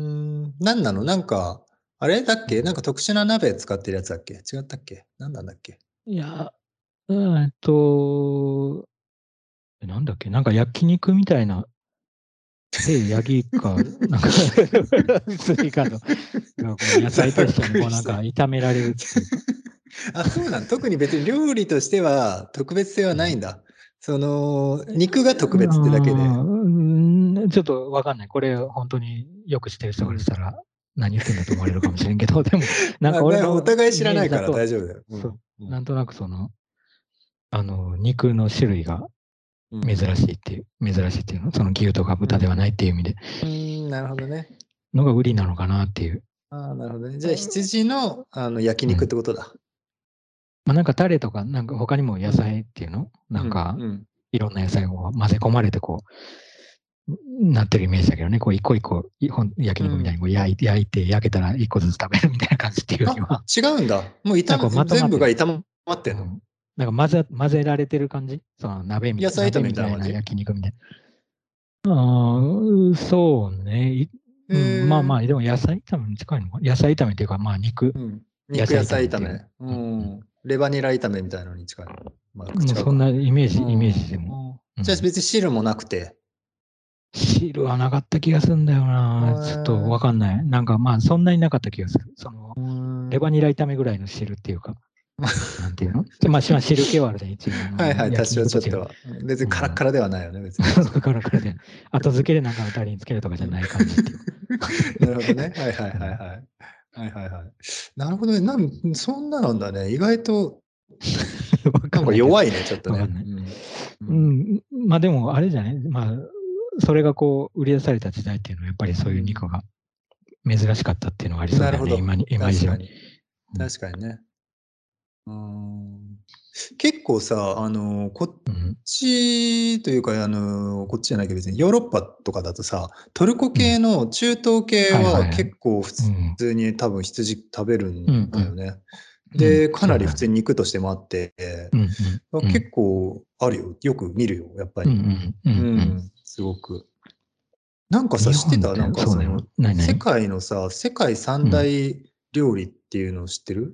ん。何なの？なんか、あれだっけ？なんか特殊な鍋使ってるやつだっけ？違ったっけ？何なんだっけ？いや、うーんえっと、えなんだっけ？なんか焼肉みたいな、で、ヤギか、なんか、次かと、なんかこう野菜と一緒にこう なんか炒められるっていう。あ、そうなん？特に別に料理としては特別性はないんだ。その、肉が特別ってだけで。ちょっとわかんない。これ本当によく知ってる人からしたら何言ってんだと思われるかもしれんけど、でも、なんか俺お互い知らないから大丈夫だよ。ううんなんとなくその、あの、肉の種類がうん珍しいっていう、珍しいっていうの、その牛とか豚ではないっていう意味で、うん、なるほどね。のが売りなのかなっていう。ああ、なるほどね。じゃあ羊のあの焼肉ってことだ。まあなんかタレとか、なんか他にも野菜っていうの？なんかう、んいろんな野菜を混ぜ込まれてこう、なってるイメージだけどね、こう一個一個、焼肉みたいにこう焼いて、焼いて、焼けたら一個ずつ食べるみたいな感じっていうよりはあ、違うんだ。もう炒まとま全部が炒まってんの？うんなんか混ぜ混ぜられてる感じ？その鍋みたい野菜炒めみたいな焼肉みたいな。ああ、そうね。うんまあまあ、でも野菜炒めに近いのか野菜炒めっていうか、まあ肉。うん野肉菜炒め野菜炒め。ううん。レバニラ炒めみたいなのに近い。まあそんなイメージ、イメージでも。じゃあ別に汁もなくて。汁はなかった気がするんだよな。ちょっとわかんない。なんかまあ、そんなになかった気がする。その、レバニラ炒めぐらいの汁っていうか、なんていうの？まあ、しま汁気はあるね、一応。はいはい、多少ちょっとは。別にカラッカラではないよね、別に。だからこれで、後付けでなんか二人につけるとかじゃない感じっていう。なるほどね。はいはいはいはい。はいはいはい。なるほどね。なんそんななんだね。意外と、なんか弱いね、ちょっとね。うんうん、まあでも、あれじゃない？まあ、それがこう、売り出された時代っていうのは、やっぱりそういう肉が珍しかったっていうのがありそうだよね、なるほど今に今以上に。確かに。ね。うーん結構さ、あの、こっうん。ちというか、あの、こっちじゃないけど別にヨーロッパとかだとさ、トルコ系の中東系ははいはいはい。結構普うん。通に多分羊食べるんだよね。うんで、うん。かなり普通に肉としてもあって、うんうん。うん。結構あるよ。よく見るよ、やっぱり。うんうんううん。うんん、すごく。なんかさ、知ってた？なんかそうだよその、何々世界のさ、世界三大料理っていうのを知ってる？うん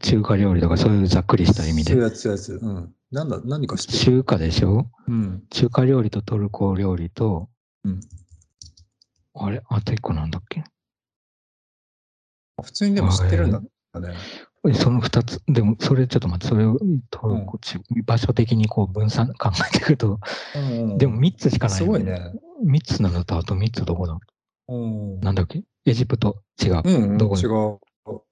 中華料理とかそういうざっくりした意味で。そういうやつ、そういうやつ。うん。なんだ、何か知ってる？中華でしょ？うん。中華料理とトルコ料理と、うんあれ？あと一個なんだっけ？普通にでも知ってるんだね。えその二つ、でもそれちょっと待って、それをトルコ、中場所的にこう分散考えていくと、うんでも三つしかないよすごい。ね。三つなのとあと三つどこだ？うん。なんだっけ？エジプト？違う。うん、うん、どこ違う。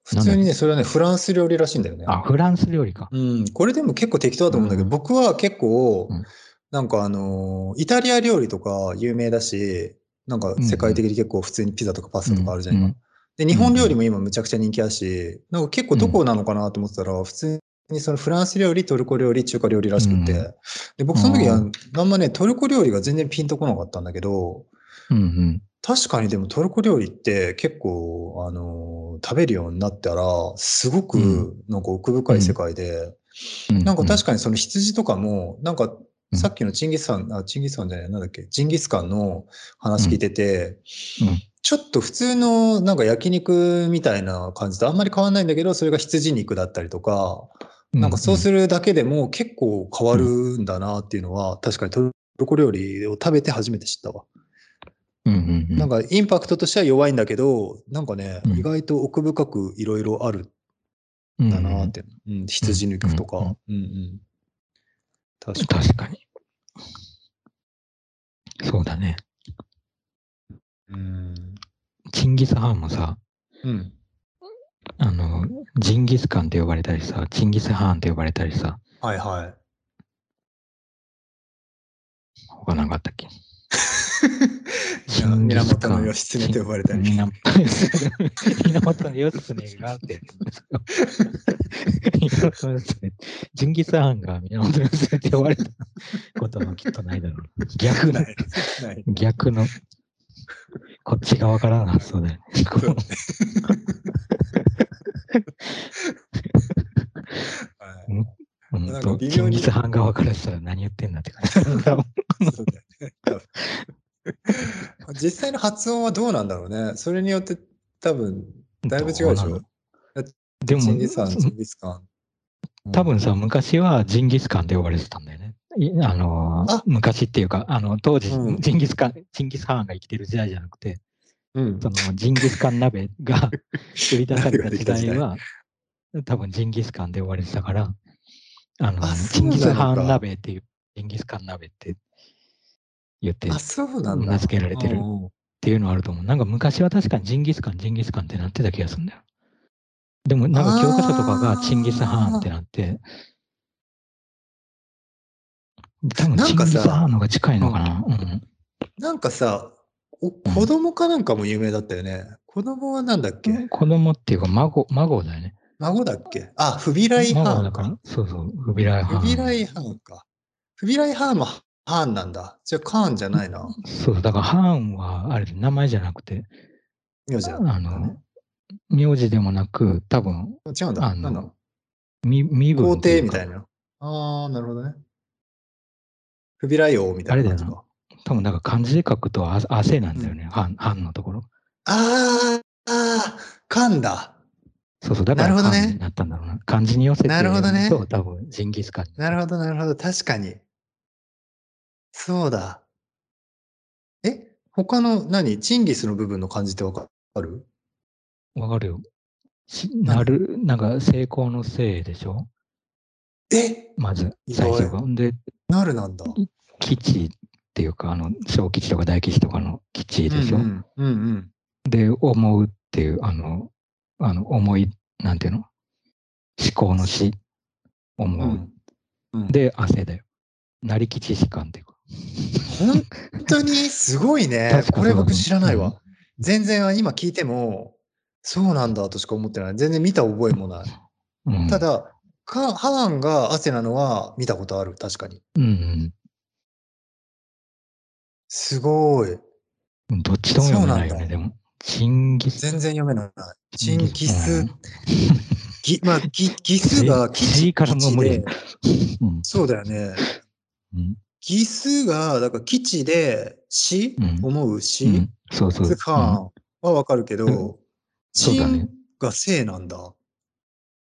普通にね、それはね、フランス料理らしいんだよね。あ、フランス料理か。うん、これでも結構適当だと思うんだけど、うん。僕は結構、うん。なんかあのーイタリア料理とか有名だし、なんか世界的に結構普通にピザとかパスタとかあるじゃん、今。うんで、日本料理も今むちゃくちゃ人気だし、なんか結構どこなのかなと思ってたら、普通にそのフランス料理、トルコ料理、中華料理らしくて、うんで、僕その時はうんあんまね、トルコ料理が全然ピンとこなかったんだけど、うんうん。確かにでもトルコ料理って結構、あのー食べるようになったら、すごうくなんか奥深い世界で、なんか確かかにその羊とかも、なんかうん。さっきのチンギスカン、あ、チンギスカンじゃない、なんだっけ、ジンギスカンの話聞いてて、うん。ちょっと普通のなんか焼肉みたいな感じとあんまり変わんないんだけど、それが羊肉だったりとか、なんかそうするだけでも結構変わるんだなっていうのは、確かにトルコ料理を食べて初めて知ったわ。なんかインパクトとしては弱いんだけど、なんかね、うん意外と奥深くいろいろあるんだなって。うん、羊肉とか。うんうんうん。確かに。確かに。そうだね。うん。チンギス・ハーンもさ、うん。あの、ジンギスカンって呼ばれたりさ、チンギス・ハーンって呼ばれたりさ、はいはい。他なかったっけ？源義経と呼ばれたり。源 源義経がって。源義経ジンギス・ハーンが源義経って呼ばれたこともきっとないだろう。逆の。逆の、こっち側からの発想だよね。こうはいうんなんかと微妙にチンギス・ハーン側からしたら何言ってんだって感じ 実際の発音はどうなんだろうね。それによって多分、だいぶ違うでしょ。でもジンギスカン、ジンギスカン。うん多分さ、昔はジンギスカンって呼ばれてたんだよね。いあのーあ昔っていうか、あの当時、うんジンギスカン、ジンギスハーンが生きてる時代じゃなくて、うんそのジンギスカン鍋が 売り出された時代は、多分ジンギスカンで呼ばれてたから、あのあジンギスハそうなのかーン鍋っていう、ジンギスカン鍋って言ってっあ、そうなんだ。名付けられてるうんうんていうのはあると思う。なんか昔は確かにジンギスカン、ジンギスカンってなってた気がするんだよ。でもなんか教科書とかがチンギスハーンってなって、多分チンギスハーンのが近いのかな。うんなんかさ、お子供かなんかも有名だったよね。子供はなんだっけ？子供っていうか孫、孫だよね。孫だっけ？あ、フビライハーンか。そうそう、フビライハーン。フビライハーンか。フビライハーンもハーンなんだ。じゃあカーンじゃないな。そう、だからハーンはあれ名前じゃなくて、名字だあの、名字でもなく、多分、違うんだ。あのなんだ身身分皇帝みたいな。ああ、なるほどね。フビライ王みたいなあれだか。多分、だから漢字で書くとあ汗なんだよね、ハンハンのところ。あーあー、カンだ。そうそう、だから漢になったんだろうな。漢字に寄せてなるほどねそう、多分、ジンギスカンに。なるほど、なるほど。確かに。そうだ。え他の何？チンギスの部分の漢字ってわかる？わかるよ。しなる、なんか成功のせいでしょ？え？まず、意外最初が。で、なるなんだ。基地っていうか、あの、小基地とか大基地とかの基地でしょ？うんうん。うんうんで、思うっていう、あの、あの、思い、なんていうの？思考の死、思う。うんうんで、汗だよ。なりきち士官っていうか。本当にすごいね これ僕知らないうんわ。全然今聞いても、そうなんだとしか思ってない。全然見た覚えもない。うん、ただ、かハーンが汗なのは見たことある。確かに。うんすごい。うん。どっちとも読めないよね、でも。チンギス。全然読めない。チンギうスん、ギ、まあ、ギ、ギスが基地字からも無理基地でうんそうだよね。うんギスが、だから基地で死、うん思うう死、んそうそう。スカーンはわかるけど、そうチだねンが生なんだ。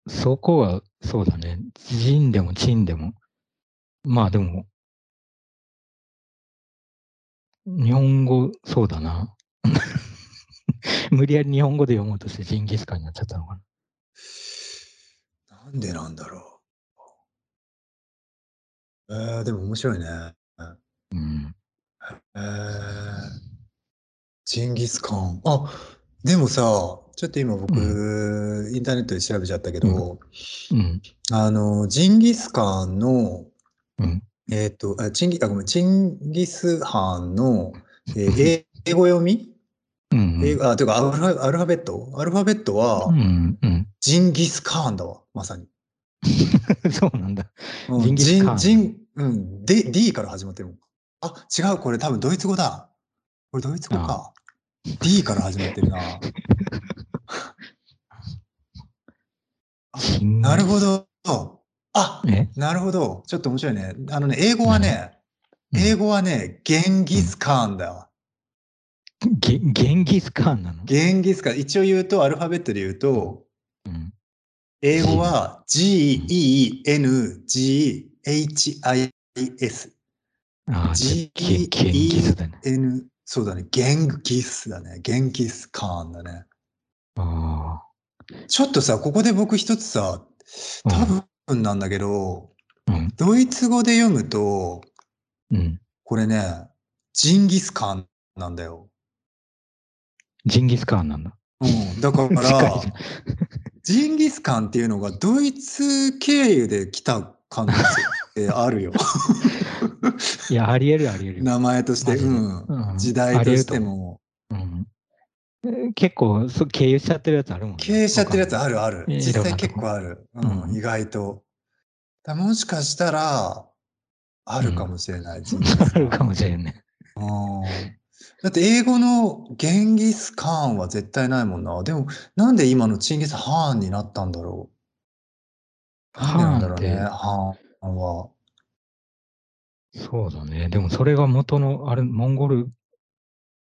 そこは、そうだね。ジンでもチンでも。まあでも、日本語、そうだな。無理やり日本語で読もうとしてジンギスカンになっちゃったのかな。なんでなんだろう。えー、でも面白いね。うん。えー、ジンギスカン。あ、でもさ、ちょっと今僕、インターネットで調べちゃったけど、うん。あの、ジンギスカンの、うん。えっ、と、あ、チンギ、あ、ごめん、チンギスハンの、えー英語読み、うん。英語あ、というかアルファ、アルファベット？アルファベットはう、ん。うん。ジンギスカーンだわ、まさに。そうなんだ。うんジンギスカーンジン、うん、D、D から始まってるもん。あ、違う、これ多分ドイツ語だ。これドイツ語か。D から始まってるな。なるほど。あ、え？なるほど。ちょっと面白いね。あのね、英語はね、うん英語はね、ゲンギスカーンだわ。ゲゲンギスカーンなの？ゲンギスカーン。一応言うと、アルファベットで言うと、うん。英語は G-E-N-G-H-I-S。ああ、G- ゲゲンギスだね。N、そうだね。ゲンギスだね。ゲンギスカーンだね。あちょっとさ、ここで僕一つさ、あ。多分なんだけど、うん。ドイツ語で読むと、うん。これね、ジンギスカンなんだよ。ジンギスカーンなんだ。うん。だから ジンギスカンっていうのがドイツ経由で来た可能性ってあるよ。いや、ありえるありえる。名前として、うん。うん時代としても。うんえー結構そ、経由しちゃってるやつあるもんね。経営しちゃってるやつあるある。実際結構ある。ううんん、意外と。だもしかしたら、あるかもしれない。あるかもしれんね。うんだって英語のゲンギスカーンは絶対ないもんな。でも、なんで今のチンギスハーンになったんだろう。なんでなんだろうね、ハハーンは。そうだね。でもそれが元の、あれ、モンゴル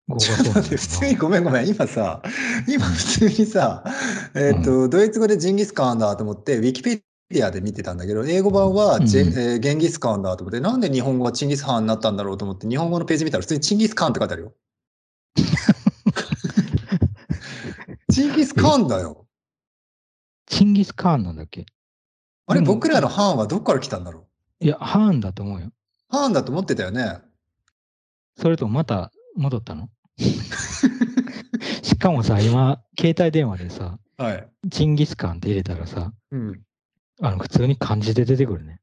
語がそうだ 普通にごめんごめん。今さ、今普通にさ、えっ、と、ドイツ語でジンギスカーンだと思って、ウィキペディアで見てたんだけど、英語版はジェ、うんえーゲンギスカーンだと思って、なんで日本語はチンギスハーンになったんだろうと思って、日本語のページ見たら普通にチンギスカーンって書いてあるよ。チンギスカーンだよ。チンギスカーンなんだっけ？あれ、僕らのハーンはどっから来たんだろう？いや、ハーンだと思うよ。ハーンだと思ってたよね。それともまた戻ったの？しかもさ、今、携帯電話でさ、はい。チンギスカーンって入れたらさ、うん。あの普通に漢字で出てくるね。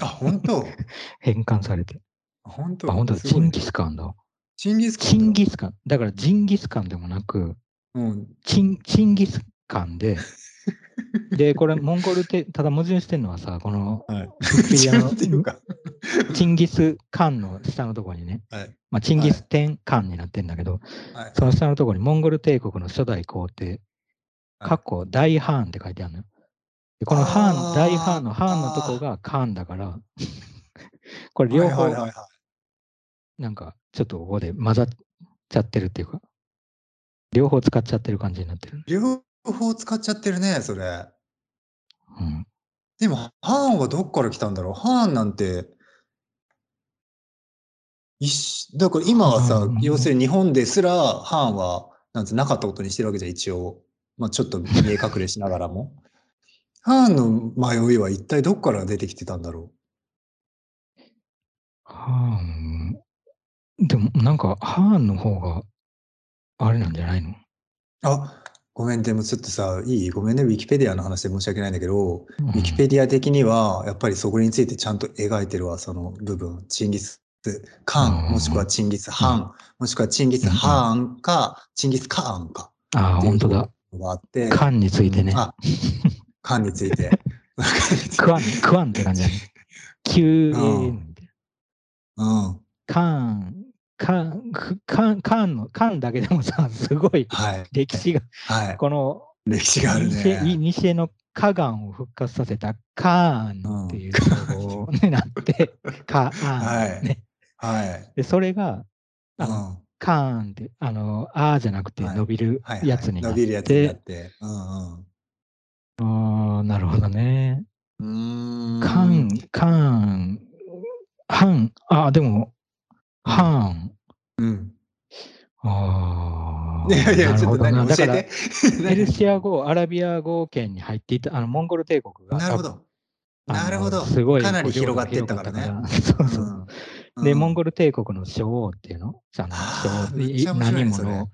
あ、本当？変換されて。本当？あ、本当だ。すごいねチンギスカーンだわ。チンギスカチンだンギスカン。だからジンギスカンでもなく、うん。チンチンギスカンで、で、これ、モンゴルって、ただ矛盾してるのはさ、この、はい。チンギスカンの下のところにね、はい。まあ、チンギステンカンになってんだけど、はい。その下のところにモンゴル帝国の初代皇帝、はいかっこ大ハーンって書いてあるのよ。でこのハーン、大ハーンのハーンのとこがカーンだから、これ両方なんかちょっとここで混ざっちゃってるっていうか、両方使っちゃってる感じになってる。両方使っちゃってるね、それ。うん。でも、ハーンはどっから来たんだろう？ハーンなんて、だから今はさうん、要するに日本ですら、ハーンは、なんつうなかったことにしてるわけじゃん、一応。まあちょっと見え隠れしながらも。ハーンの迷いは一体どっから出てきてたんだろハーン、でもなんかハーンの方があれなんじゃないの？うあ、ごめん、でもちょっとさ、いい？ごめんね、ウィキペディアの話で申し訳ないんだけど、うんウィキペディア的には、やっぱりそこについてちゃんと描いてるわ、その部分。チンギス・カうんン、もしくはチンギス・ハン、もしくはチンギス・ハーンか、チンギス・カーンか。ああ、本当だ。あって。カンについてねうん。あ、カンについて。クワン、クワンって感じだね。たいな。うん。カーン、カーン、くカーン、カーンの、カーンだけでもさ、すごいはい。歴史が、はい。この、歴史がある西ね。西のカガンを復活させたカーンっていう称号になって、カーン、ね。はい。で、それが、あの、うんカーンって、あの、あーじゃなくてはい伸びるはいはいやつになっ伸びるやつになてっ、て。うんうん。ああ、なるほどね。うーん。カン、カン、ハン、あ、でも、ハン。うん。ああ。いやいや、ちょっとなるほどな。だから、何教えて。ペルシア語、アラビア語圏に入っていた、あの、モンゴル帝国が。なるほど。なるほどすごい。かなり広がっていったからね そうそう。で、モンゴル帝国の将王っていうの？あの何者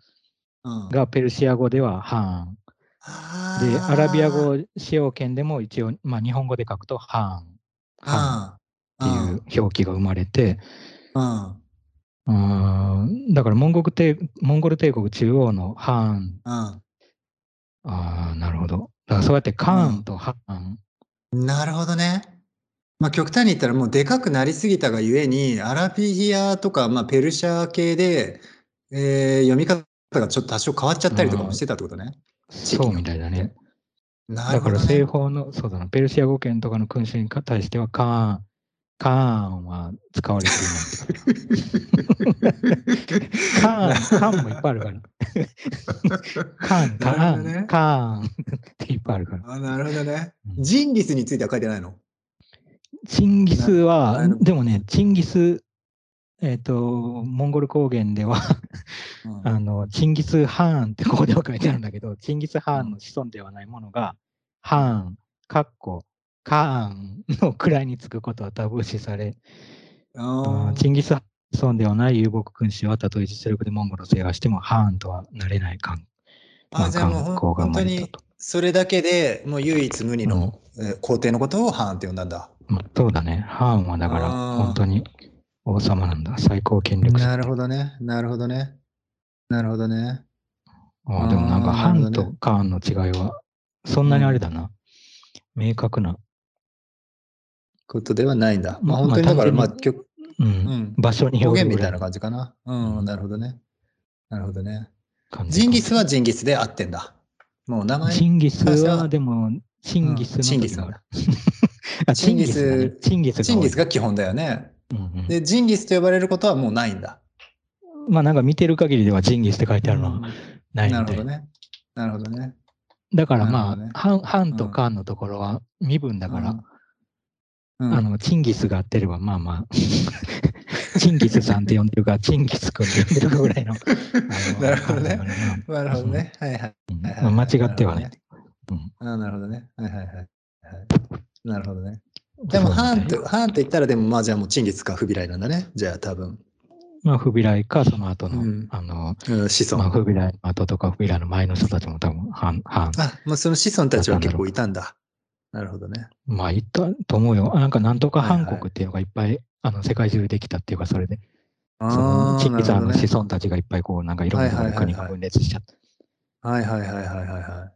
うんがペルシア語ではハーン。で、アラビア語使用権でも一応、まあ、日本語で書くとハーン。ハーンっていう表記が生まれて、だからモンゴル帝モンゴル帝国中央のハーン。うん。ああ、なるほど。だからそうやってカーンとハーン。なるほどね。まあ、極端に言ったらもうでかくなりすぎたがゆえに、アラビアとか、まあ、ペルシャ系で、えー読み方がちょっと多少変わっちゃったりとかもしてたってことね。そうにみたいだね。なだからるほどね。西方の、そうだな、ペルシア語圏とかの君主に対してはカーン、カーンは使われていない。カーン、カーンもいっぱいあるから。カーン、カーン、ねカーンっていっぱいあるから。あなるほどね。うんジンギスについては書いてないの？チンギスなはでもね、チンギス、えっ、と、モンゴル高原では、うんあの、チンギス・ハーンってここでは書いてあるんだけど、チンギス・ハーンの子孫ではないものが、ハーン、カッコ、カーンの位につくことはタブー視され、あーチンギス・子孫ではない遊牧君主はたとえ実力でモンゴルを制覇しても、ハーンとはなれない感まああじゃあも本当にそれだけでもう唯一無二の、えー皇帝のことをハーンって呼んだんだ。まあ、そうだね。ハーンはだから、本当に王様なんだ。最高権力者。なるほどね。なるほどね。なるほどね。ああでもなんか、あーハンとカーンの違いは、そんなにあれだな。明確な。ことではないんだ。まあまあ本当にだから、まあ、うん。うん、場所に方よるぐら言みたいな感じかな。うん、うんなるほどね。なるほどね。ジンギスはジンギスで合ってんだ。もう名前チンギスは、でも、チンギスのチンギス時が ある。あチンギス。チンギス。チンギスが基本だよね。うんうんで、ジンギスと呼ばれることはもうないんだ。まあなんか見てる限りではチンギスって書いてあるのはない。なるほどね。なるほどね。だからまあ、ハンハンとうんカーンのところは身分だから、うん、あの、チンギスが合ってれば、まあまあ、チンギスさんって呼んでるか、チンギス君って呼んでるかぐらいの。なるほどねなるほどね。はいはい。間違ってはない。あなるほどね。はいはいはい。はい、なるほどね。でも、ハーンとと、ハーンって言ったら、でも、まあ、じゃあもう、チンギスかフビライなんだね。じゃあ、多分。まあ、フビライか、その後の、うんあの、うん、子孫。まあ、フビライの後とか、フビライの前の人たちも多分、ハン、ハン。あ、もうその子孫たちは結構いたんだ。なるほどね。まあ、いったと思うよ。なんか、なんとかはいはい韓国っていうのがいっぱい、あの、世界中できたっていうか、それで、そあの、あ、チンギスさんの子孫たちがいっぱい、こう、なんかいろんな国が分裂しちゃった。はいはいはいはいはいは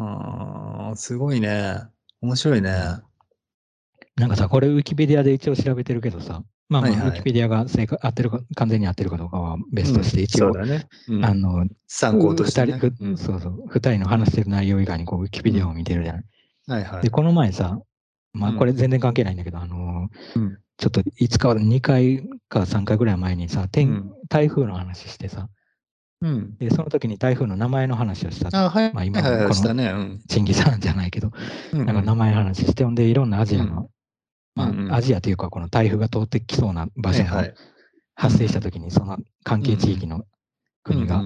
い。はあ、すごいね。面白いね。なんかさ、これ、ウィキペディアで一応調べてるけどさ、まあまあ、はいはいウィキペディアが正確合ってるか、完全に合ってるかどうかは別として、一応、そうだね。うんあの、参考として、ね。二人、うんそうそう、二人の話してる内容以外に、こう、ウィキペディアを見てるじゃない。はいはいで、。この前さ、まあ、うんこれ全然関係ないんだけど、あのーうんちょっといつか2回か3回ぐらい前にさ、天うん台風の話してさ、うん。で、その時に台風の名前の話をした。あ、はい。まあ今このしたね。うん。チンギさんじゃないけど、うんなんか名前の話して、ほんで、いろんなアジアの、まあ、アジアというか、この台風が通ってきそうな場所が発生した時に、その関係地域の国が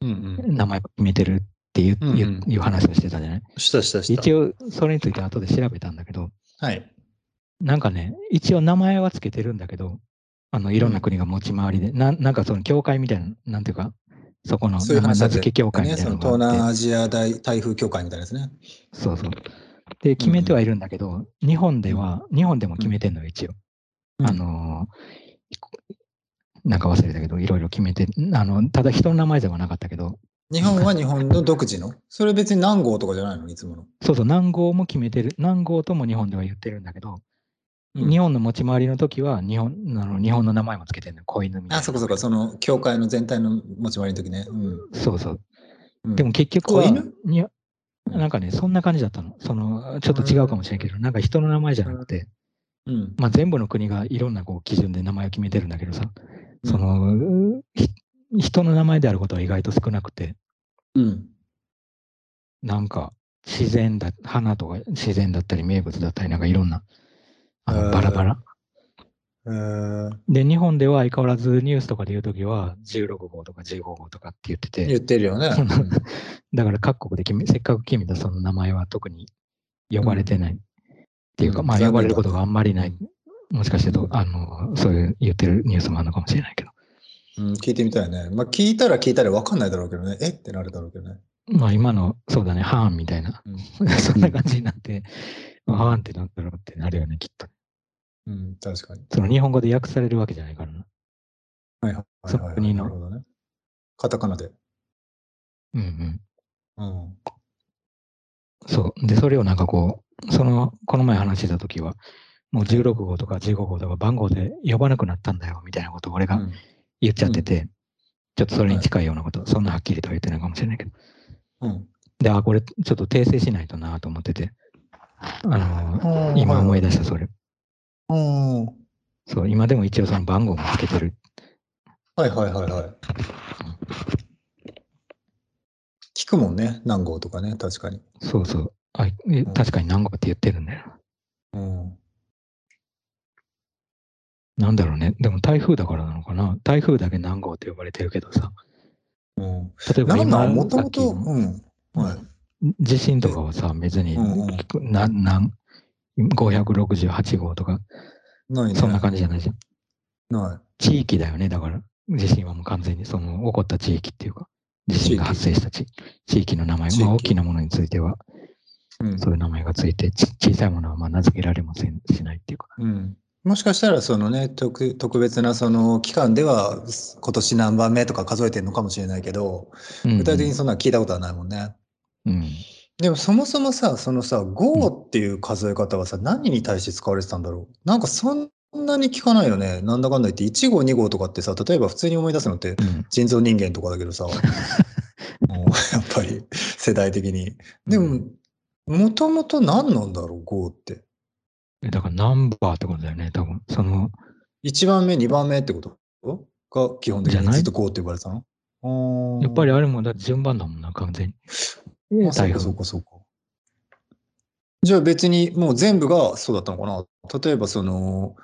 名前を決めてるっていう,、うんうんいう話をしてたじゃない？したしたした。一応、それについて後で調べたんだけど、はい。なんかね、一応名前はつけてるんだけど、あのいろんな国が持ち回りで、なんなんかその教会みたいな、なんていうか、そこの名付け協会みね、たいその東なのがあって、南アジア大台風協会みたいなですね。そうそう。で、決めてはいるんだけど、日本では、日本でも決めてんのよ、一応。うんあのーなんか忘れたけど、いろいろ決めて、あの、ただ人の名前ではなかったけど、日本は日本の独自の？それ別に何号とかじゃないの？いつもの。そうそう、南郷も決めてる、南郷とも日本では言ってるんだけど、うん日本の持ち回りの時は日本あの日本の名前もつけてるのよ、子犬みたいな。あ、そこそこ、その協会の全体の持ち回りの時ね。うんそうそう。うんでも結局は子犬、にゃなんかね、そんな感じだったの。その、ちょっと違うかもしれんけど、なんか人の名前じゃなくて、うん。まあ全部の国がいろんなこう基準で名前を決めてるんだけどさ、その、ひ人の名前であることは意外と少なくて、うん。なんか、自然だ、花とか自然だったり名物だったり、なんかいろんな、あのバラバラ。えー、で、日本では相変わらずニュースとかで言うときは、16号とか15号とかって言ってて、言ってるよね。だから各国で決め、せっかく決めたその名前は特に呼ばれてない。っていうか、まあ呼ばれることがあんまりない。もしかしてと、あの、そういう言ってるニュースもあるのかもしれないけど。うん、聞いてみたいね。まあ、聞いたら聞いたら分かんないだろうけどね。え？ってなるだろうけどね。まあ今の、そうだね、ハーンみたいな、うん、そんな感じになって、まあハーンってなんだろうってなるよね、きっと。うん、確かに。その日本語で訳されるわけじゃないからな。はいはいはい、はい。その国のなるほどね。カタカナで。うんうん。うん。そう。で、それをなんかこう、その、この前話してた時は、もう16号とか15号とか番号で呼ばなくなったんだよ、みたいなことを俺がうん言っちゃってて、ちょっとそれに近いようなこと、そんなはっきりとは言ってないかもしれないけど。うん。で、あ、これちょっと訂正しないとなと思ってて、あの、今思い出した、それ。うん。そう、今でも一応その番号もつけてる。はいはいはいはい。聞くもんね。何号とかね。確かに。そうそう。あえ確かに何号って言ってるんだよな。うん。なんだろうね。でも台風だからなのかな。台風だけ何号って呼ばれてるけどさ。うん。例えばなんだ今、もともと、うん。はい。地震とかはさ、別に、うんうんななん568号とか、ないね。そんな感じじゃないじゃん。な地域だよね。だから、地震はもう完全にその起こった地域っていうか、地震が発生した地地域の名前、まあ大きなものについては、い。うんそういう名前がついて、ち小さいものはまあ名付けられませんしないっていうか。うん。もしかしたら、そのね、特特別なその期間では、今年何番目とか数えてるのかもしれないけど、うん具体的にそんなの聞いたことはないもんね。うん。でもそもそもさ、そのさ、5っていう数え方はさ、何に対して使われてたんだろう？なんかそんなに聞かないよね。なんだかんだ言って、1号、2号とかってさ、例えば普通に思い出すのって、うん人造人間とかだけどさ、もうやっぱり世代的に。でも、もともと何なんだろう、5って。えだからナンバーってことだよね、多分。その、1番目、2番目ってことが基本的じゃない？にずっと5って呼ばれてたの？やっぱりあれもだって順番だもんな、完全に。あそうかそうかそうか。じゃあ別にもう全部がそうだったのかな？例えばその、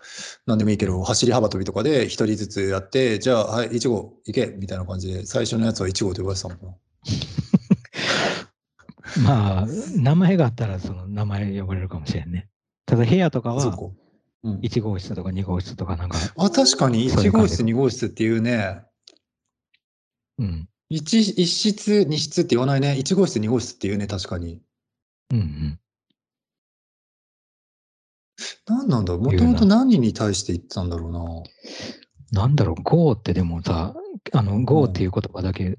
なんでもいいけど、走り幅跳びとかで一人ずつやって、じゃあ、はい、1号行けみたいな感じで、最初のやつは1号と呼ばれてたのかな まあ、名前があったらその名前呼ばれるかもしれんね。ただ部屋とかはそうか。うん、1号室とか2号室とかなんか、あ、確かに1そういう感じ号室、2号室っていうね、うん。1, 一室、2室って言わないね。1号室、2号室っていうね、確かに。うんうん。何なんだろうもともと何に対して言ってたんだろうな。なんだろう、GO ってでもさ、あの、GO っていう言葉だけ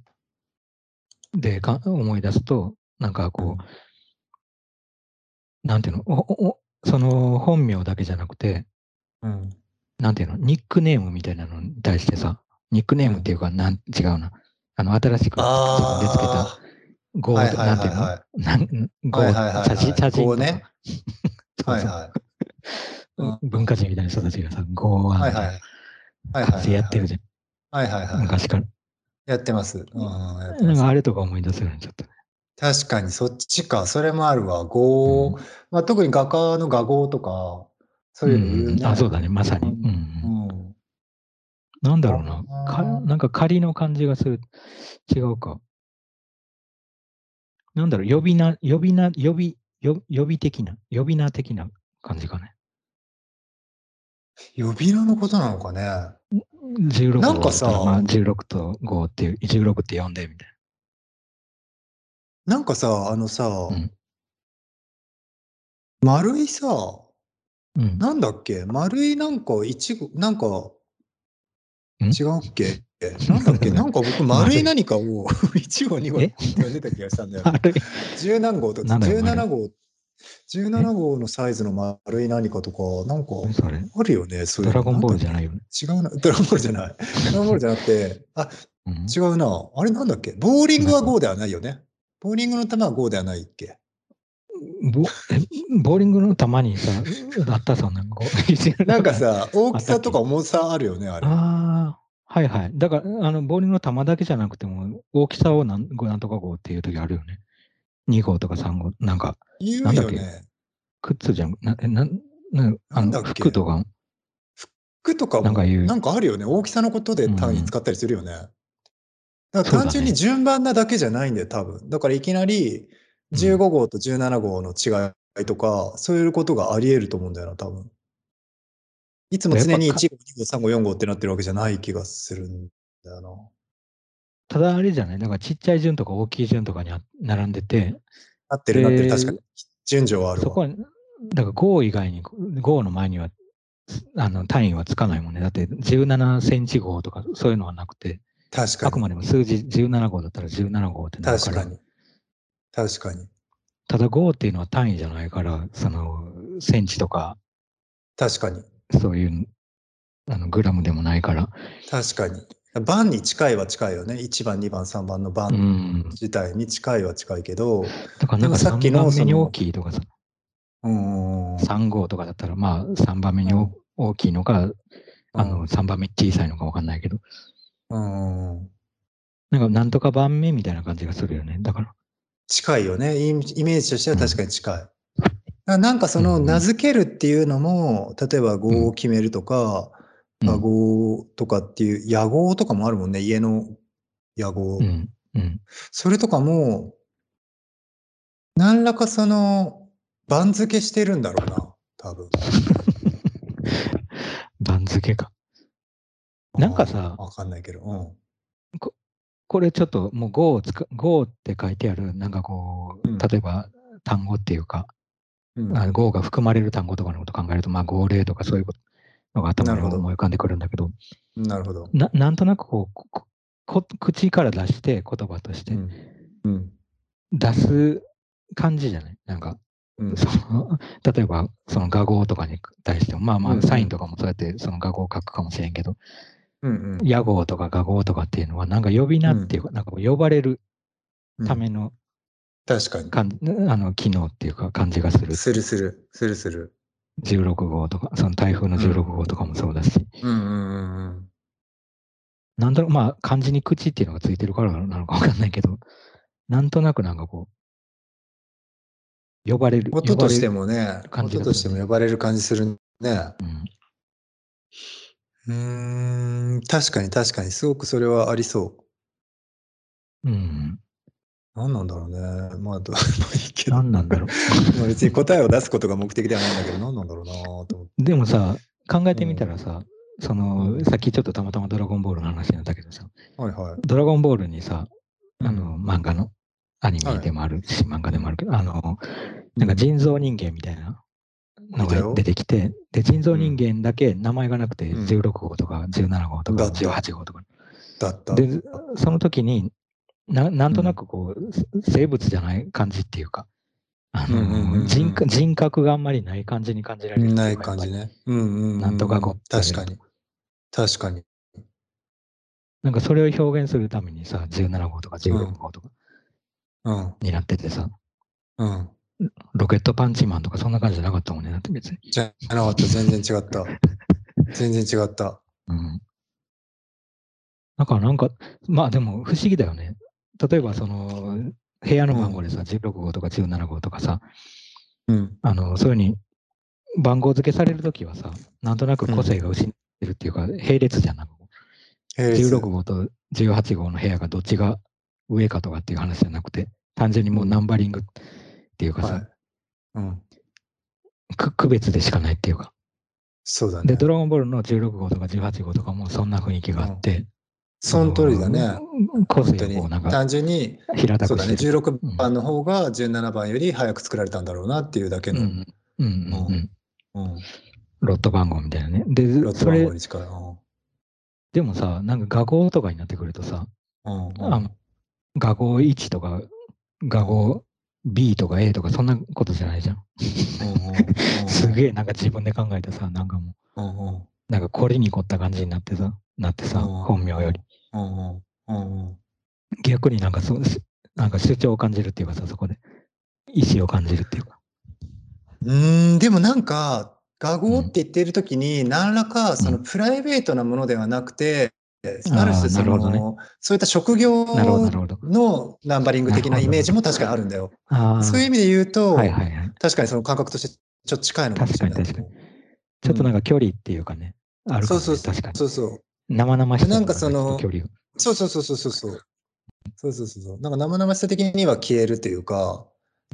でか思い出すと、なんかこう、なんていうの、おおその本名だけじゃなくて、うん。なんていうの、ニックネームみたいなのに対してさ、ニックネームっていうか、なん違うな。あの、新しく自分でつけたあ GO はいはいなんていうの？なんはい写真写真ね はいはい。うん文化人みたいな人たちがさ、GO ははいはい。はいはい活やってるじゃん。はいはいはい。昔から。やってます。うん、なんかあれとか思い出せるね、ちょっとね。確かにそっちか。それもあるわ。語、まあ、特に画家の画号とか、そういうの言うね。うんあ、そうだね、まさに。うんううんん。なんだろうなか。なんか仮の感じがする。違うか。なんだろう、呼び名、呼び名、呼び、呼呼び的な、呼び名的な感じかね。呼び名のことなのかね。16号なんかさまあ、16と5っていう、16って呼んでみたいなんかさ、あのさ、うん。丸いさ、な。うん。なんだっけ？丸いなんか、いちご、なんか、ん？違うっけ？なんだっけ？なんか僕、丸い何かを 1号、2号っえ？て呼んでた気がしたんだよ。十何号とか、なんだよ17号、17号のサイズの丸い何かとか、なんか、何それ？あるよね、そういうの。ドラゴンボールじゃないよね。違うな、ドラゴンボールじゃな。い。ドラゴンボールじゃなくて、あ、うん。違うな。あれなんだっけ？ボーリングは GO ではないよね。ボーリングの球は GO ではないっけ？ボえボーリングの球にさ、あったそんなんこうなんかさ、大きさとか重さあるよね、あれ。ああ、はいはい。だから、あの、ボーリングの球だけじゃなくても、大きさをなんなんとかこうっていう時あるよね。2号とか3号、なんか、言なんだっけ？うよね。靴じゃん、な、えな、な、あの、なんだっけ？服とか、服とかもなんか言うなんかあるよね。大きさのことで単位使ったりするよね。だから単純に順番なだけじゃないんだよ、多分。だからいきなり15号と17号の違いとか、そういうことがあり得ると思うんだよな、多分。いつも常に1号、2号、3号、4号ってなってるわけじゃない気がするんだよな。ただあれじゃない？だからちっちゃい順とか大きい順とかにあ並んでて、なってるなってる、で確かに。順序はあるわ。そこは、だから5以外に、5の前には、あの、単位はつかないもんね。だって17センチ号とかそういうのはなくて、確かに。あくまでも数字17号だったら17号ってなるから、確かに。確かに。ただ5っていうのは単位じゃないから、その、センチとか、確かに。そういう、あの、グラムでもないから、確かに。番に近いは近いよね。1番、2番、3番のう番ん。自体に近いは近いけど、だからなんか3さっきのその番目に大きいとかさ、うん。3号とかだったら、まあ3番目にお大きいのか、あの、3番目に小さいのかわかんないけど、うん。なんかなんとか番目みたいな感じがするよね。だから、近いよね。イイメージとしては確かに近い。あなんかそのうん名付けるっていうのも、例えば語を決めるとか、うん和合とかっていう、野号とかもあるもんね、家の野号。うん、うん。それとかも、何らかその、番付けしてるんだろうな、多分。番付か。なんかさわかんないけど、これちょっともう Go をつか、Go って書いてある、なんかこう、うん例えば単語っていうか、うん。あの Go が含まれる単語とかのこと考えると、まあ号令とかそういうことのが頭に思い浮かんでくるんだけど、なるほど。ななんとなくこうここ口から出して言葉としてうん。うん。出す感じじゃない？なんか、うん。その例えばその画号とかに対しても、まあまうんうんあサインとかもそうやってその画号を書くかもしれんけど、うん。野号とか画号とかっていうのはなんか呼び名っていうか、なんか呼ばれるうんための確かに。あの機能っていうか感じがする。するする。するする。16号とか、その台風の16号とかもそうだし、うんうんうんうん。なんとなくまあ漢字に口っていうのがついてるからなのかわかんないけど、なんとなくなんかこう、呼ばれる。音としても。もね、ね音としても呼ばれる感じするね。うんうーん、確かに確かに、すごくそれはありそう。うん。何なんだろうね。まあ、ど まあいいけど。何なんだろ まあ別に答えを出すことが目的ではないんだけど、何なんだろうなと思って。う。でもさ、考えてみたらさ、その、うんさっきちょっとたまたまドラゴンボールの話になったけどさ、はいはい。ドラゴンボールにさ、あうんの、漫画の、アニメでもあるし、漫画でもあるけど、あの、なんか人造人間みたいなのが出てきて、で、人造人間だけ名前がなくて、うん16号とか17号とかだった18号とか。だった。で、その時にな、なんとなくこう、せ生物じゃない感じっていうか、あうんうんうんうんの人格人格があんまりない感じに感じられるない感じ。ね。うんうんうん。なんとかこう確かに。確かに。なんかそれを表現するためにさ、17号とか16号とかうん。になっててさ、うん。ロケットパンチマンとかそんな感じじゃなかったもんね、だって別に。じゃなかった。全然違った。全然違った。うん。だからなんか、まあでも不思議だよね。例えばその、部屋の番号でさ、16号とか17号とかさ、うん。あの、そういうふうに番号付けされるときはさ、なんとなく個性が失ってるっていうか、並列じゃなく、並列16号と18号の部屋がどっちが上かとかっていう話じゃなくて、単純にもうナンバリングっていうかさ、はい。うん。く区別でしかないっていうか。そうだねで、。ドラゴンボールの16号とか18号とかもそんな雰囲気があって、その通りだね。うん。個性うなん。か単純に、平たそうだね。くしてる。16番の方が17番より早く作られたんだろうなっていうだけの。うんうんうんうんうん。ロット番号みたいなね。で、ロット番号、に近い。うんでもさ、なんか画号とかになってくるとさ、うんうんあの、画号1とか、画号 B とか A とかそんなことじゃないじゃん。すげえなんか自分で考えてさ、なんかもう、なんかこれに凝った感じになってさ、なってさ、うん本名より。逆になんかそなんか主張を感じるっていうかさ、そこで。意志を感じるっていうか。うーん、でもなんか、画号って言ってる時に、何らかそのプライベートなものではなくて、ある種そなるほどねの、そういった職業。のナンバリング的なイメージも確かにあるんだよ。そういう意味で言うと、はいはいはい。確かにその感覚としてちょっと近いのかもしれないと思う。ちょっとなんか距離っていうかね、あるかも、ね、そうそう確かに。そうそう。生々しさとなんかその距離が。そうそうそうそうそうそう。そうそうそうそう。なんか生々しさ的には消えるというか、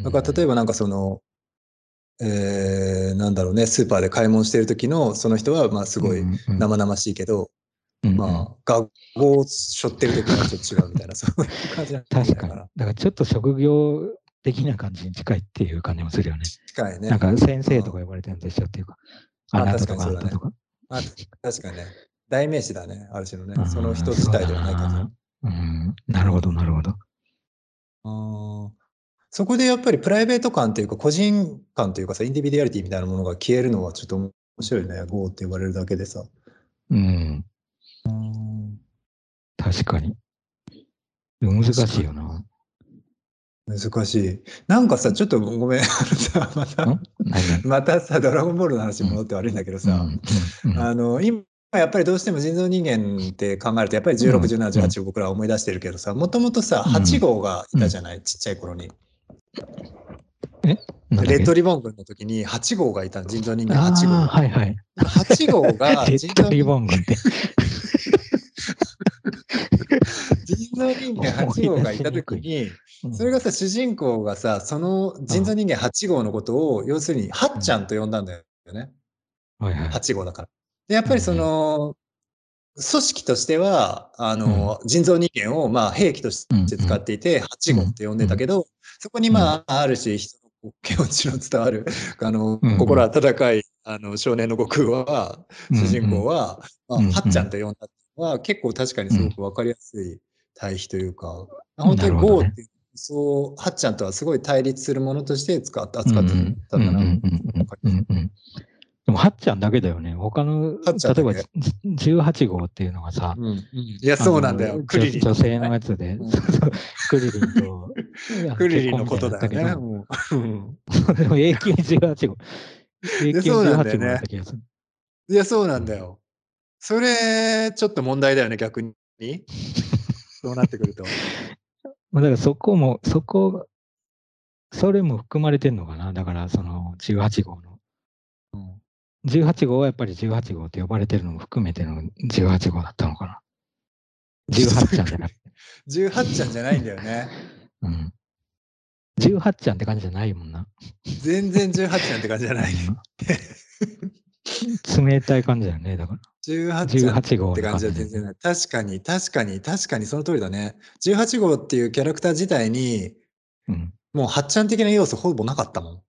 だから例えばなんかその、えー、なんだろうね、スーパーで買い物してる時のその人はまあすごい生々しいけど、うんうん、まあ、学校を背負ってる時はちょっと違うみたいな、そういう感じなん確かに。だからちょっと職業的な感じに近いっていう感じもするよね。近いね。なんか先生とか呼ばれてるんでしょっていうか。ああなたとかあなたとか。あ確かにね。代名詞だね、ある種のね。その人自体ではない感じ。うん、なるほど、なるほど。あそこでやっぱりプライベート感というか、個人感というかさ、インディビデュアリティみたいなものが消えるのはちょっと面白いね、GO って言われるだけでさ。うん。確かに。難しいよな。難しい。なんかさ、ちょっとごめん、また、またさ、ドラゴンボールの話に戻って悪いんだけどさ、あの、今、やっぱりどうしても人造人間って考えると、やっぱり16、17、18を僕らは思い出してるけどさ、もともとさ、8号がいたじゃない、ちっちゃい頃に。え？レッドリボン軍の時に8号がいた人造人間8号。はいはい。8号が レッドリボン軍って。人造人間8号がいた時に、それがさ、主人公がさ、その人造人間8号のことを、要するに、はっちゃんと呼んだんだよね。はいはい、8号だから。で、やっぱりその、組織としては、あの、人造人間を、まあ、兵器として使っていて、8号って呼んでたけど、そこに、まあ、ある種、人の気持ちの伝わる、あの、心温かい、あの、少年の悟空は、主人公は、まあ、はっちゃんと呼んだ。のは、結構確かにすごくわかりやすい対比というか、本当に GO っていう、そう、はっちゃんとはすごい対立するものとして使って、扱ってたんだな。でも、はっちゃんだけだよね。他の、例えば18号っていうのがさ、うんうん、いや、そうなんだよ。クリリン、女性のやつで、クリリンと、クリリンのことだよね。でも永久18号。永久18号だった気がする。いや、そうなんだよ。それ、ちょっと問題だよね、逆に。そうなってくると。だからそこも、そこ、それも含まれてんのかな。だから、その18号の。18号はやっぱり18号って呼ばれてるのも含めての18号だったのかな。18ちゃんじゃなくて。18ちゃんじゃないんだよね。うん。18ちゃんって感じじゃないもんな。全然18ちゃんって感じじゃない。冷たい感じだよね、だから。18号って感じは全然ない。確かに、確かに、確かにその通りだね。18号っていうキャラクター自体に、うん、もう8ちゃん的な要素ほぼなかったも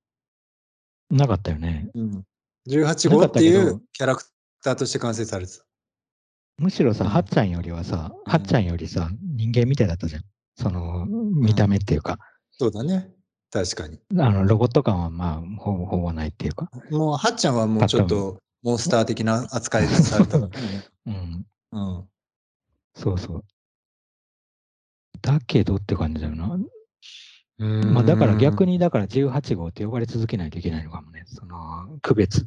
ん。なかったよね。うん。18号っていうキャラクターとして完成されてた。むしろさ、はっちゃんよりはさ、はっちゃんよりさ、人間みたいだったじゃん。その、見た目っていうか。そうだね。確かに。あの、ロボット感はまあ、ほぼほぼないっていうか。もう、はっちゃんはもうちょっと、モンスター的な扱いされた、ね。うん。うん。そうそう。だけどって感じだよな。まあだから逆にだから18号って呼ばれ続けないといけないのかもね。その区別。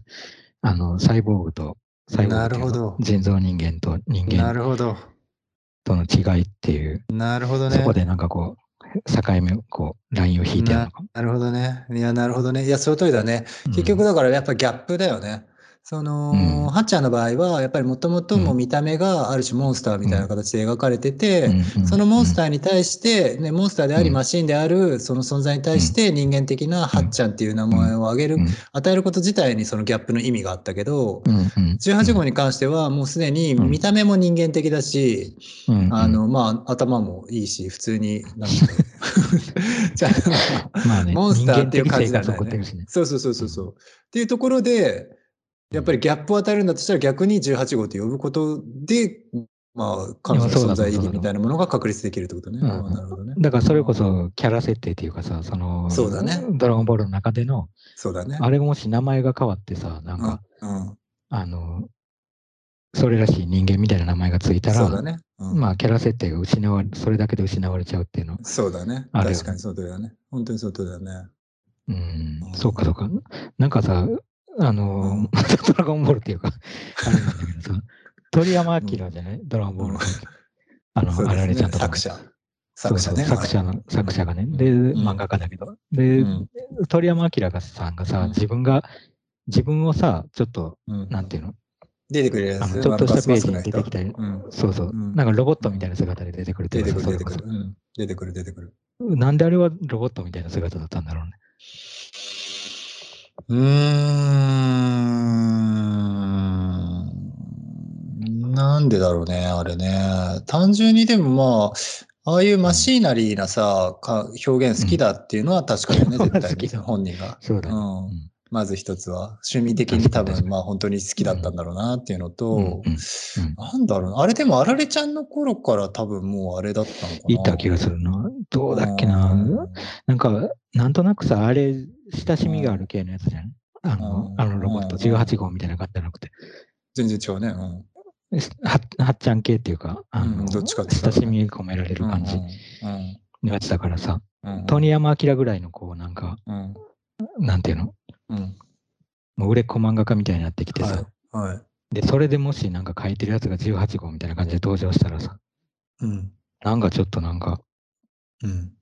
あの、サイボーグと、サイボーグと人造人間と人間なるほどとの違いっていう。なるほどね。そこでなんかこう、境目、こう、ラインを引いてるのかなるほどね。いや、なるほどね。いや、その通りだね。結局だからやっぱギャップだよね。その、うん、ハッチャーの場合は、やっぱりもともとも見た目がある種モンスターみたいな形で描かれてて、うん、そのモンスターに対して、ね、モンスターでありマシンであるその存在に対して人間的なハッチャンっていう名前を挙げる、与えること自体にそのギャップの意味があったけど、18号に関してはもうすでに見た目も人間的だし、あの、まあ、頭もいいし、普通に、なんか、じゃあ、まあね、モンスターっていう感じだね。ね。そうそうそうそう。っていうところで、やっぱりギャップを与えるんだとしたら逆に18号と呼ぶことで、まあ、彼女の存在意義みたいなものが確立できるってことね。なるほどね。だからそれこそキャラ設定っていうかさ、その、そうだね。ドラゴンボールの中での、そうだね。あれがもし名前が変わってさ、なんか、うん、あの、それらしい人間みたいな名前がついたら、そうだね。うん、まあ、キャラ設定が失われ、それだけで失われちゃうっていうのそうだね。確かにそうだよね。本当にそうだよね。うん、そうかそうか。なんかさ、あの、うん、ドラゴンボールっていうか、あれなんだけどさ、鳥山明じゃない？ドラゴンボール。の。あの、あられちゃんと作者。作者ね。作者の、作者がね。で、ん。漫画家だけど。で、うん。鳥山明がさんがさ、うん。自分が、自分をさ、ちょっと、うん。なんていうの？出てくれるやつ。あのちょっとしたページに出てきたり、うん。そうそう、うん。なんかロボットみたいな姿で出てくるっていうかさ出てくる、出てくる。うん。出てくる、出てくる。そなんであれはロボットみたいな姿だったんだろうね。うーん。なんでだろうね、あれね。単純にでもまあ、ああいうマシーナリーなさ、か表現好きだっていうのは確かだよね、うん絶対に本人が。そうだうんまず一つは、趣味的に多分まあ本当に好きだったんだろうなっていうのと、なんだろうな、あれでもあられちゃんの頃から多分もうあれだったのかな。いった気がするな。どうだっけうな。ん。なんか、なんとなくさ、あれ、親しみがある系のやつじゃん。あのう、ん。あのロボット、うん。18号みたいな感じじゃなくて、全然違うね。うん。ははっちゃん系っていうか、あの、うん。どっちかって親しみ込められる感じうん。のやつだからさ、うん。うん。鳥山明ぐらいのこう、なんか、うん。なんていうの？うんもう売れっ子漫画家みたいになってきてさ、はいはい。で、それでもしなんか書いてるやつが18号みたいな感じで登場したらさ、うん。なんかちょっとなんか、うん。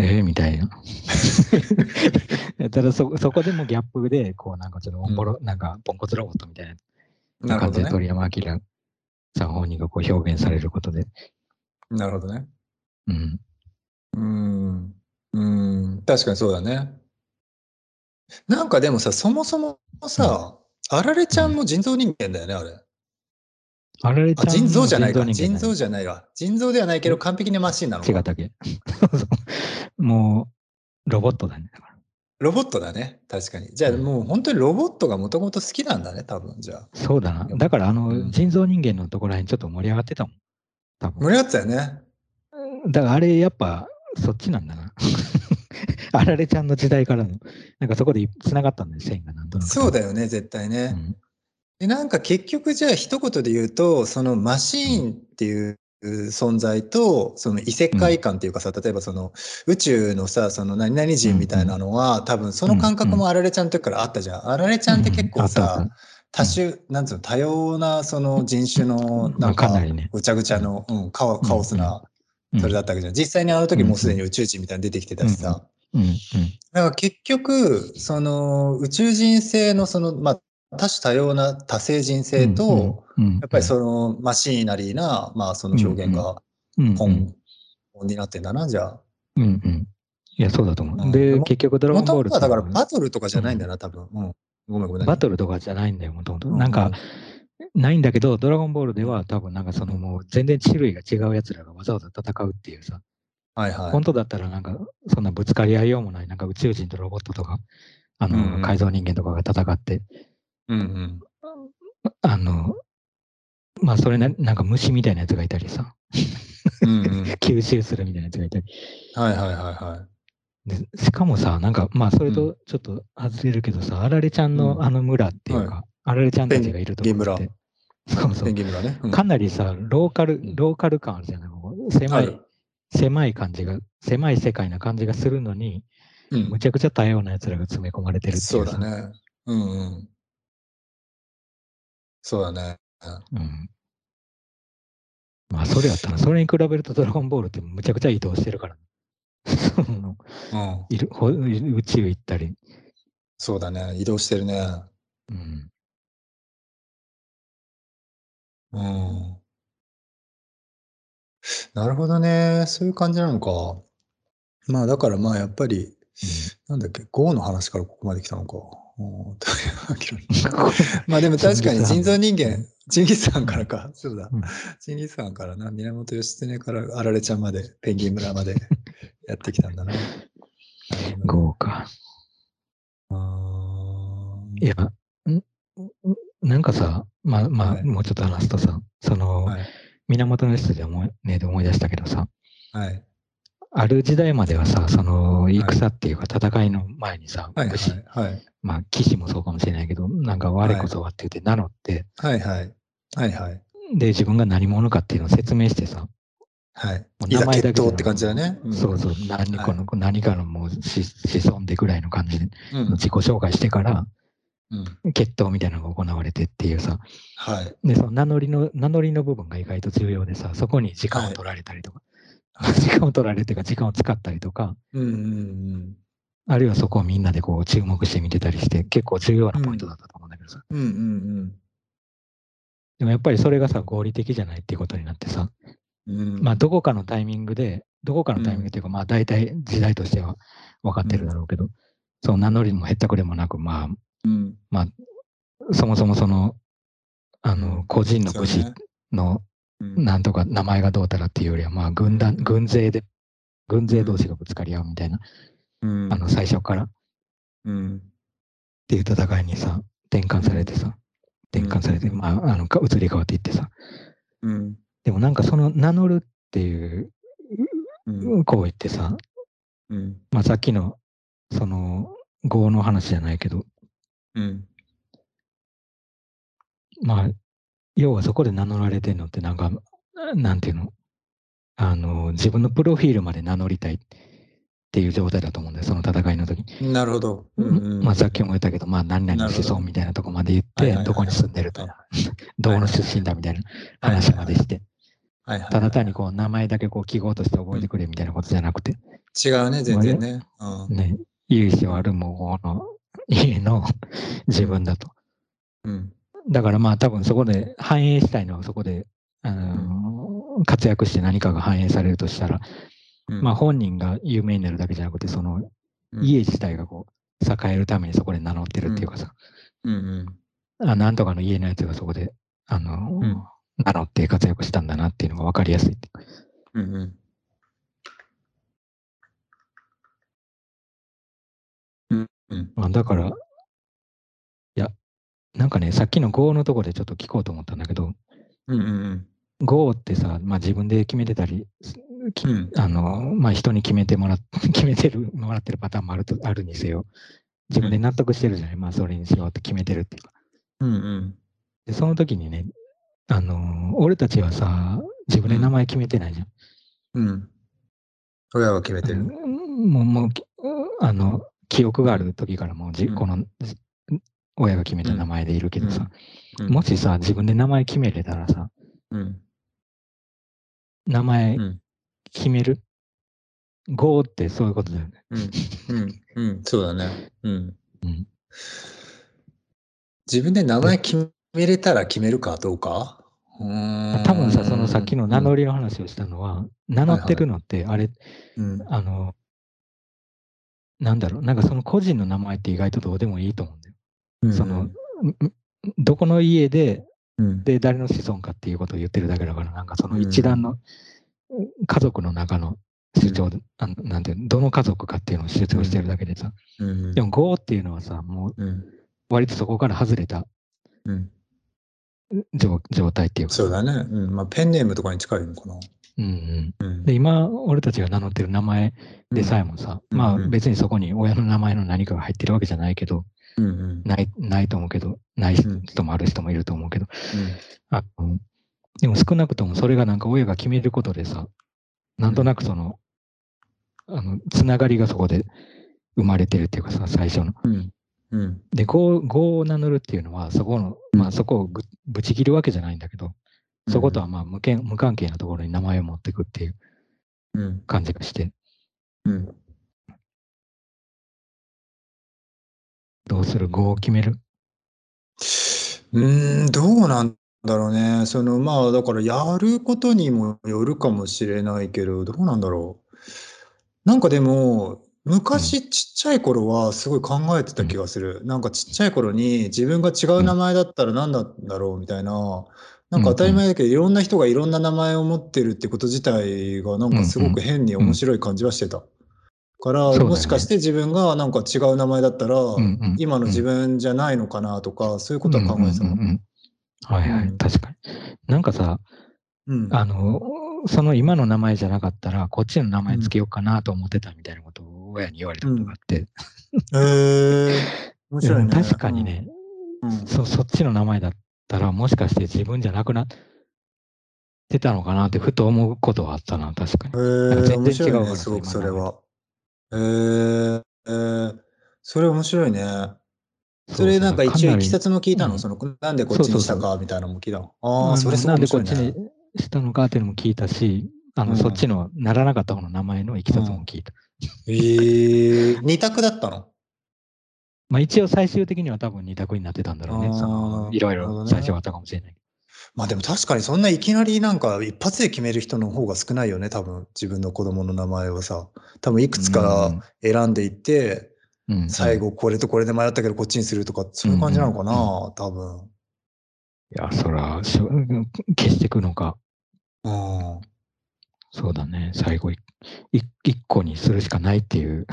ええみたいな。ただそ、そこでもギャップで、こうなんかちょっとおんぼろ、なんかポンコツロボットみたいな。感じで鳥山明さん本人がこう表現されることで、なるほどね。うん。うん。うん。確かにそうだね。なんかでもさ、そもそもさ、あられちゃんも人造人間だよね、あれ。ああられちゃん人造じゃないか。人造じゃないわ。人造ではないけど完璧にマシンなのか。違ったっけ？もう、ロボットだね。ロボットだね。確かに。じゃあもう本当にロボットがもともと好きなんだね、多分じゃあ。そうだな。だから、あの、うん人造人間のところらへんちょっと盛り上がってたもん。多分。盛り上がってたよね。だからあれ、やっぱ、そっちなんだな。あられちゃんの時代からの、なんかそこで繋がったんだよ、線がなんとなく。そうだよね、絶対ね。うん。でなんか結局じゃあ一言で言うとそのマシーンっていう存在とその異世界観っていうかさ、例えばその宇宙のさその何々人みたいなのは、多分その感覚もあられちゃんの時からあったじゃん。あられちゃんって結構さ、多種、なんつうの多様なその人種のまあなんかぐちゃぐちゃの、うん、カオスなうんそれだったわけじゃん。実際にあの時もうすでに宇宙人みたいに出てきてたしさ。うんうんだから結局、その宇宙人性のその、まあ、多種多様な多星人性と、うんうんやっぱりそのマシーナリーな、まあその表現が本、本になってんだな、じゃあ。うんうん。いや、そうだと思う。うんで、も結局、ドラゴンボールだからさバトルとかじゃないんだよな、多分。うん。ごめんごめん。バトルとかじゃないんだよ、もともと。うんなんか、ないんだけど、ドラゴンボールでは多分なんかそのもう全然種類が違う奴らがわざわざ戦うっていうさ、はいはい。本当だったらなんかそんなぶつかり合いようもない、なんか宇宙人とロボットとか、あうんうんの、改造人間とかが戦って、うんうん。あの、まあそれな、なんか虫みたいなやつがいたりさ、うんうん。吸収するみたいなやつがいたり。はいはいはいはい。でしかもさ、なんかまあそれとちょっと外れるけどさ、あられちゃんうんのあの村っていうか、あられちゃんたちがいるところって、そうそね。うんかなりさ、ローカルう、んローカル感あるじゃない、ここ狭い狭い感じが、狭い世界な感じがするのに、うんむちゃくちゃ多様な奴らが詰め込まれてるっていそうさだね。うんうん。そうだね。うん。まあ、それやったら、それに比べるとドラゴンボールってむちゃくちゃ移動してるから。うん。いるほ宇宙行ったり。そうだね。移動してるね。うん。うん。なるほどね。そういう感じなのか。まあだからまあやっぱり、なんだっけ、GO の話からここまで来たのか。うん まあでも確かに人造人間、チンギスハンからか。そうだうん。チンギスハンからな、源義経からあられちゃんまで、ペンギン村まで やってきたんだな。なるほどね豪華。あーいや、んん？なんかさ、まあまあ、はいもうちょっと話すとさ、その、はい。源義経思い、ね、で思い出したけどさ、はい。ある時代まではさ、その戦っていうか戦いの前にさ、はい。武士はい。はい。まあ騎士もそうかもしれないけど、なんか我こそはって言って名乗って、はい。はい。はい。はい。で、自分が何者かっていうのを説明してさ、はい。名前だけって感じだね。んそうそう、何この、何かのもう子子孫でぐらいの感じでうん自己紹介してから、うん。決闘みたいなのが行われてっていうさ、はい。で、その名乗りの、名乗りの部分が意外と重要でさ、そこに時間を取られたりとか、時間を取られてか時間を使ったりとか、うんうんうん。あるいはそこをみんなでこう注目して見てたりして、結構重要なポイントだったと思うんだけどさ。うんうんでもやっぱりそれがさ、合理的じゃないっていうことになってさ、うん。うん。まあどこかのタイミングで、どこかのタイミングっていうか、まあ大体時代としては分かってるだろうけど、その名乗りもへったくれもなく、まうん。あ、そもそもその、あの、個人の武士のうんなんとか名前がどうたらっていうよりは、まあ軍団、軍勢で、軍勢同士がぶつかり合うみたいな、うん。あの最初からっうん。ていう戦いにさ、転換されてさ、転換されて、うんまあ、あの、か移り変わっていってさ、うん。でもなんかその名乗るっていううん。行為ってさ、うん。まあさっきの、その、業の話じゃないけど、うん。まあ、要はそこで名乗られてるのってなんか、なんていうの、あの、自分のプロフィールまで名乗りたいっていう状態だと思うんだよ、その戦いの時。なるほど。うんうん。まあさっきも言ったけど、まあ何々思想みたいなとこまで言ってはいはいは、いどこに住んでるとはい、どこの出身だみたいな話までして、はいはい。ただ単にこう名前だけこう記号として覚えてくれみたいなことじゃなくて、違うね、全然ね。うん。ね、由緒あるもの家の自分だと。うん。だからまあ多分そこで反映したいのはそこで、あの活躍して何かが反映されるとしたら、うんまあ本人が有名になるだけじゃなくて、そのうん家自体がこう栄えるためにそこで名乗ってるっていうかさ、うんうん。あなんとかの家のやつがそこで、あの、うん名乗って活躍したんだなっていうのが分かりやすい。うんうん。うんうん。まあ、だから、いや、なんかね、さっきの GO のところでちょっと聞こうと思ったんだけど、うんうん GO ってさ、まあ自分で決めてたり、きうんあの、まあ人に決めてもらっ、決めてる、もらってるパターンもあると、あるにせよ、自分で納得してるじゃない、まあそれにしようって決めてるっていうか。うん。うんで、その時にね、あの、俺たちはさ、自分で名前決めてないじゃん。うん。うん。親が決めてる。うんもう、もう、きあの、記憶がある時からもうじ、うんこの、親が決めた名前でいるけどさ、うんもしさ、自分で名前決めれたらさ、うん。名前うん。決める、?GO ってそういうことだよね。うん。うん。うん。そうだね。うん。うん。自分で名前決めれたら決めるかどうか？うーん多分さ、そのさっきの名乗りの話をしたのは、名乗ってるのって、あれ、うん。あの、なんだろう、なんかその個人の名前って意外とどうでもいいと思うんだよ。うんその、んんどこの家で、うん。で、誰の子孫かっていうことを言ってるだけだから、なんかそのうん一覧の、家族の中の主張で、あのなんてどの家族かっていうのを主張してるだけでさ、うん。でも GO っていうのはさ、もううん。割とそこから外れたうん。状状態っていうか、そうだね。うん。まあ、ペンネームとかに近いのかな。うんうん。うん。で、今、俺たちが名乗ってる名前でさえもさ、うんまあうん別にそこに親の名前の何かが入ってるわけじゃないけど、うんうん。ない、ないと思うけど、ないうん人もある人もいると思うけど、あのでも少なくともそれがなんか親が決めることでさ、なんとなくその、あの、つながりがそこで生まれてるっていうかさ、最初の。うん。うん。で、語語を名乗るっていうのは、そこの、うんまあそこをぐぶち切るわけじゃないんだけど、そことはまあ無関無関係なところに名前を持っていくっていううん。感じがして、うん。どうする？語を決める？うーん、どうなんだろうね。その、まあ、だからやることにもよるかもしれないけど、どうなんだろう。なんかでも、昔ちっちゃい頃はすごい考えてた気がする。なんかちっちゃい頃に自分が違う名前だったら何だだろうみたいな。なんか当たり前だけど、いろんな人がいろんな名前を持ってるってこと自体がなんかすごく変に面白い感じはしてた。から、もしかして自分がなんか違う名前だったら、んうん。今の自分じゃないのかなとか、そういうことは考えてたの。うんうんうんうん。はいはい、うん。確かに。なんかさ、うん。あの、その今の名前じゃなかったら、こっちの名前つけようかなと思ってたみたいなことを親に言われたことがあって、へえ面白いね。確かにね、うん。そそっちの名前だったら、もしかして自分じゃなくなってたのかなってふと思うことはあったな、確かに。え全然違うからすごくそれは。へええー、それ面白いね。それなんか一応いきさつつも聞いたの、うんその、なんでこっちにしたか？みたいなのも聞いたの？ああ、それすごないんでこっち。にしたのかっていうのも聞いたし、あの、うんそっちのならなかった方の名前のいきさつも聞いた。ええ二択だったの？まあ一応最終的には多分二択になってたんだろうね。そのいろいろ最初はあったかもしれない。まあでも確かにそんないきなりなんか一発で決める人の方が少ないよね、多分自分の子供の名前をさ。多分いくつか選んでいって、最後これとこれで迷ったけどこっちにするとか、そういう感じなのかな、多分。いや、そら、消していくのか。うん。そうだね。最後一個にするしかないっていう。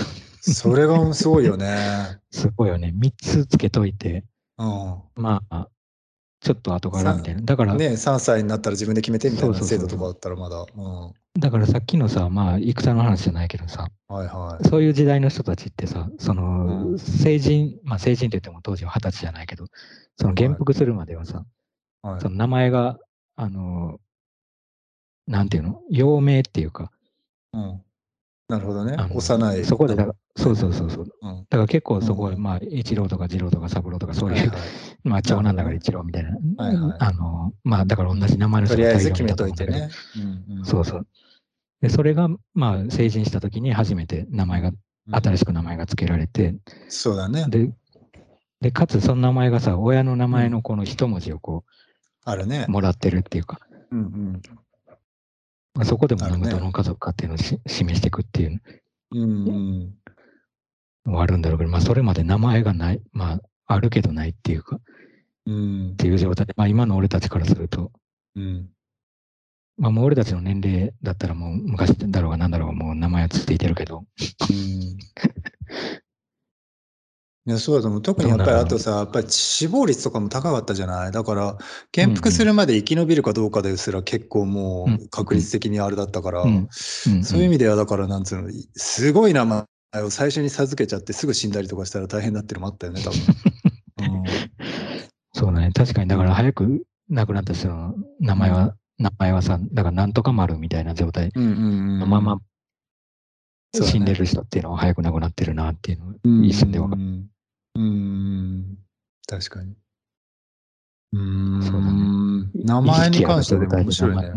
それがすごいよね。すごいよね。三つつけといて、うん。まあ、ちょっと後からみたいな。だから、ね3歳になったら自分で決めてみたいなそうそうそう制度とかだったらまだ。うん。だからさっきのさ、まあ、戦の話じゃないけどさ、はいはい。そういう時代の人たちってさ、その、うん成人、まあ成人って言っても当時は二十歳じゃないけど、その元服するまではさ、はいその名前が、あの、なんていうの？幼名っていうか、うん。なるほどね幼い。そこで、だから、そうそうそうそう。うん。だから結構そこは、うんまあ、一郎とか二郎とか三郎とかそういう、はいはい まあ、長男だから一郎みたいな、はいはいあの、まあ、だから同じ名前の人とりあえず決めといてね。うんうんそうそう。で、それが、まあ、成人した時に初めて名前が、新しく名前が付けられて、そうだね。で、で、かつその名前がさ、親の名前のこの一文字をこあるねう、。もらってるっていうか、うんうん。まあ、そこでもなんかどの家族かっていうのをし示していくっていう。のもあるんだろうけど、まあ、それまで名前がない、まあ、あるけどないっていうか、っうん。ていう状態で、まあ、今の俺たちからすると、うん。まあ、もう俺たちの年齢だったらもう昔だろうが何だろうがもう名前はついてるけど、うん いや、そうだと思う。特にやっぱりあとさ、やっぱり死亡率とかも高かったじゃない？だから、元服するまで生き延びるかどうかですら結構もうんう確率的にあれだったから、うんうんそういう意味ではだからなんつうの、すごい名前を最初に授けちゃってすぐ死んだりとかしたら大変だっていうのもあったよね、多分。そうだね。確かに、だから早く亡くなった人の名前は、名前はさ、だからなんとか丸みたいな状態うんうんうんのまま死んでる人っていうのは早く亡くなってるなっていうのをうん一瞬でわかる。うんうん。確かに。うーん。そうだね名前に関してはでも面白いね。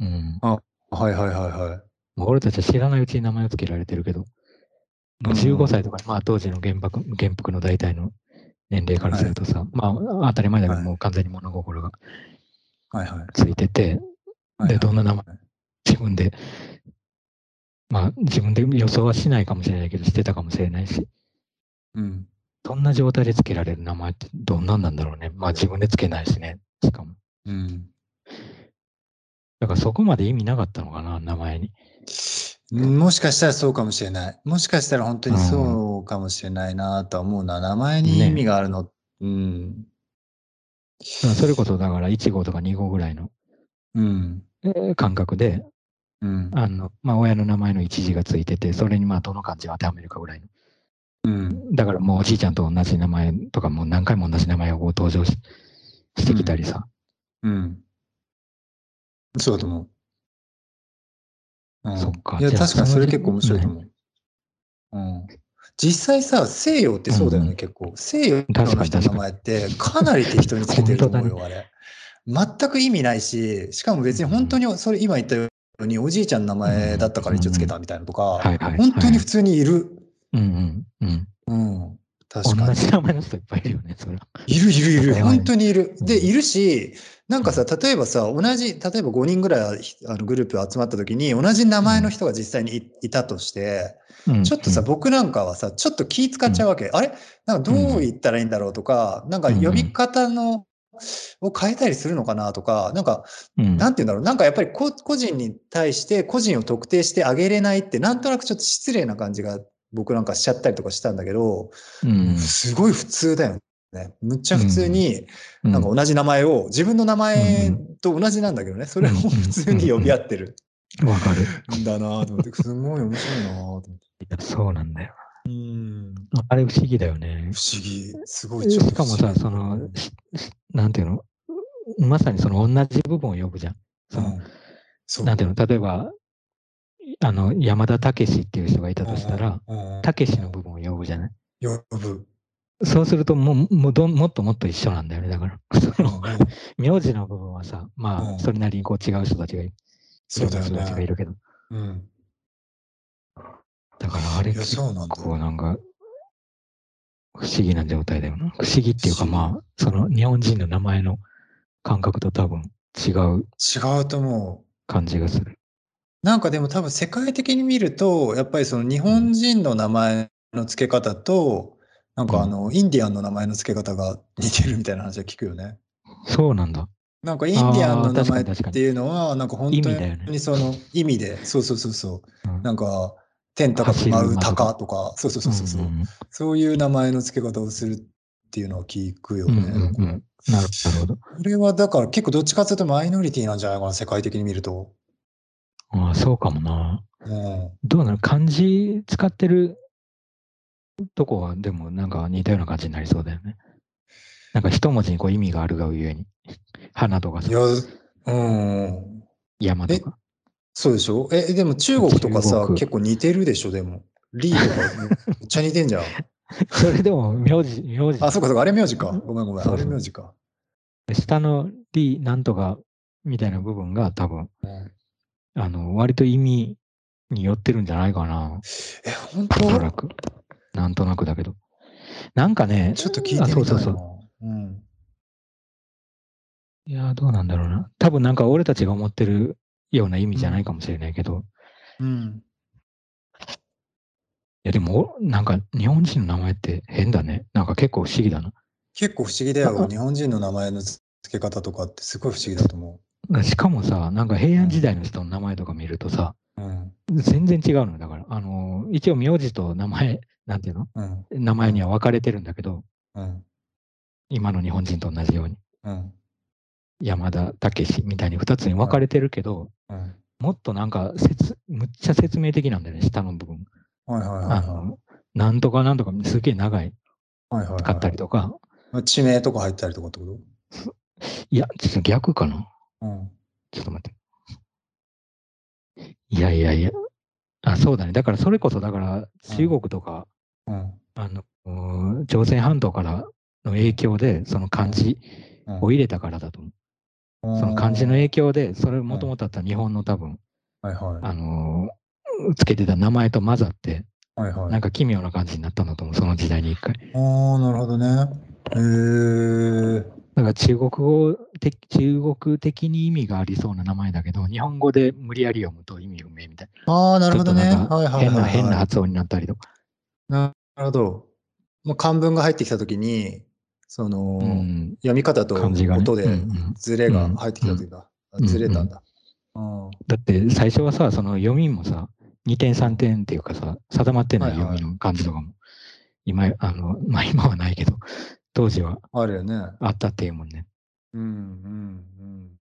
うん。はいはいはいはい。俺たちは知らないうちに名前を付けられてるけど、もう15歳とか、まあ当時の原爆原服の大体の年齢からするとさ、まあ当たり前だけど、はいもう完全に物心がはいはい。ついてて、はいで、どんな名前、自分で、まあ自分で予想はしないかもしれないけど、してたかもしれないし、うん。そんな状態で付けられる名前ってどんなんなんだろうね。まあ自分で付けないしね、しかも。うん。だからそこまで意味なかったのかな、名前に。もしかしたらそうかもしれない。もしかしたら本当にそうかもしれないなとは思うな。名前に意味があるの。うん。それこそだから1号とか2号ぐらいのうん。えー感覚で、うん。あの、まあ親の名前の一字がついてて、それにまあどの漢字を当てはめるかぐらいの。うん。だからもうおじいちゃんと同じ名前とかもう何回も同じ名前を登場ししてきたりさ。うん。そうだと思う。うん、そっかいや、確かにそれ結構面白いと思う。うん。実際さ、西洋ってそうだよね、うん結構。西洋の人の名前ってかなり適当につけてると思うよ、本あれ。全く意味ないし、しかも別に本当にそれ今言ったようにおじいちゃんの名前だったから一応つけたみたいなとか。本当に普通にいる。うんうんうん。うん。確かに。同じ名前の人いっぱいいるよね、それは。いるいるいる。はい本当にいる。うんで、いるし、なんかさ、例えばさ、同じ、例えば5人ぐらいあのグループ集まった時に、同じ名前の人が実際にいいたとして、うんちょっとさ、僕なんかはさ、ちょっと気使っちゃうわけ。あれ？なんかどう言ったらいいんだろうとか、なんか呼び方の、を変えたりするのかなとか、なんか、うんなんて言うんだろう。なんかやっぱりこ個人に対して個人を特定してあげれないって、なんとなくちょっと失礼な感じが僕なんかしちゃったりとかしたんだけど、うんすごい普通だよね。むっちゃ普通に、うんなんか同じ名前を、自分の名前と同じなんだけどね、それをうん普通に呼び合ってる わかる。んだなと思って、すごい面白いなと思って。いやそうなんだよ。うん。あれ不思議だよね。不思議。すごいしかもさ、その、なんていうの？まさにその同じ部分を呼ぶじゃん。そのうん、そう。なんていうの？例えば、あの、山田武史っていう人がいたとしたら、武史の部分を呼ぶじゃない？呼ぶ。そうするともうもうどんもっともっと一緒なんだよね。だから、その 名字の部分はさ、まうんあ、それなりにこう違う人たちがいる。そうだよ人たちがいね。るけど。うん。だからあれ結そうなんだ。構なんか、不思議な状態だよな。不思議っていうかまあ、その日本人の名前の感覚と多分違う違うと思う。感じがする。なんかでも多分世界的に見ると、やっぱりその日本人の名前の付け方と、なんかあの、インディアンの名前の付け方が似てるみたいな話は聞くよね。そうなんだ。なんかインディアンの名前っていうのは、なんか本当にその意味で、そうそうそうそう。うんなんか、天高く舞う鷹とか、そうそうそうそうそう、んんんそういう名前の付け方をするっていうのは聞くよね。うんうんうんなるなるほど。これはだから結構どっちかというとマイノリティなんじゃないかな、世界的に見ると。ああ、そうかもな。うん。どうなの漢字使ってるとこは、でもなんか似たような感じになりそうだよね。なんか一文字にこう意味があるがゆえに。花とかさいや、、うん。山とか。そうでしょ？え、でも中国とかさ結構似てるでしょ、でも。リーとかめっちゃ似てんじゃん。それでも名字、名字。あ、そうかそうか、あれ名字か。ごめんごめん、あそうそうれ名字か。下のリなんとかみたいな部分が多分、うんあの、割と意味によってるんじゃないかな。え、本当？おそらく。なんとなくだけど。なんかね、ちょっと聞いてみたいそうそうそう。うん。いや、どうなんだろうな。多分なんか俺たちが思ってるような意味じゃないかもしれないけど、いうん。やでも、おなんか日本人の名前って変だね。なんか結構不思議だな。結構不思議だよ。日本人の名前の付け方とかってすごい不思議だと思しかもさ、なんか平安時代の人の名前とか見るとさ、う。うん。全然違うのよ。だから、あのー一応名字と名前、なんていうの？うん。名前には分かれてるんだけど、うん。今の日本人と同じように。うん。山田武史みたいに2つに分かれてるけど、うん。もっとなんか説、むっちゃ説明的なんだよね、下の部分。はいはいはいはい。あの、なんとかなんとかすげえ長いかったりとか、まあ地名とか入ったりとかってこいや、ちょっと逆かな。とうん。ちょっと待って。いやいやいや。あ、そうだね。だからそれこそ、だから中国とか、うん。あの、うー朝鮮半島からの影響で、その漢字うんを入れたからだと思う。その漢字の影響で、それもともとあった日本の多分、はいはい。あのーつけてた名前と混ざって、はいはい。なんか奇妙な感じになったんだと思う、その時代に一回。ああ、なるほどね。へえ。だから中国語的、中国的に意味がありそうな名前だけど、日本語で無理やり読むと意味不明みたいああ、なな。るほどね。はいはい変な、はい変なはい。発音になったりとか。なるほど。もう漢文が入ってきたときに、その、うん。読み方と漢字がね音でズレが入ってきたというか、んずれたんだ。うんだって最初はさ、その読みもさ、2点3点っていうかさ、定まってない読みの感じとかも、今、あの、まあ今はないけど、当時はあるよね。あったっていうもんね。うんうん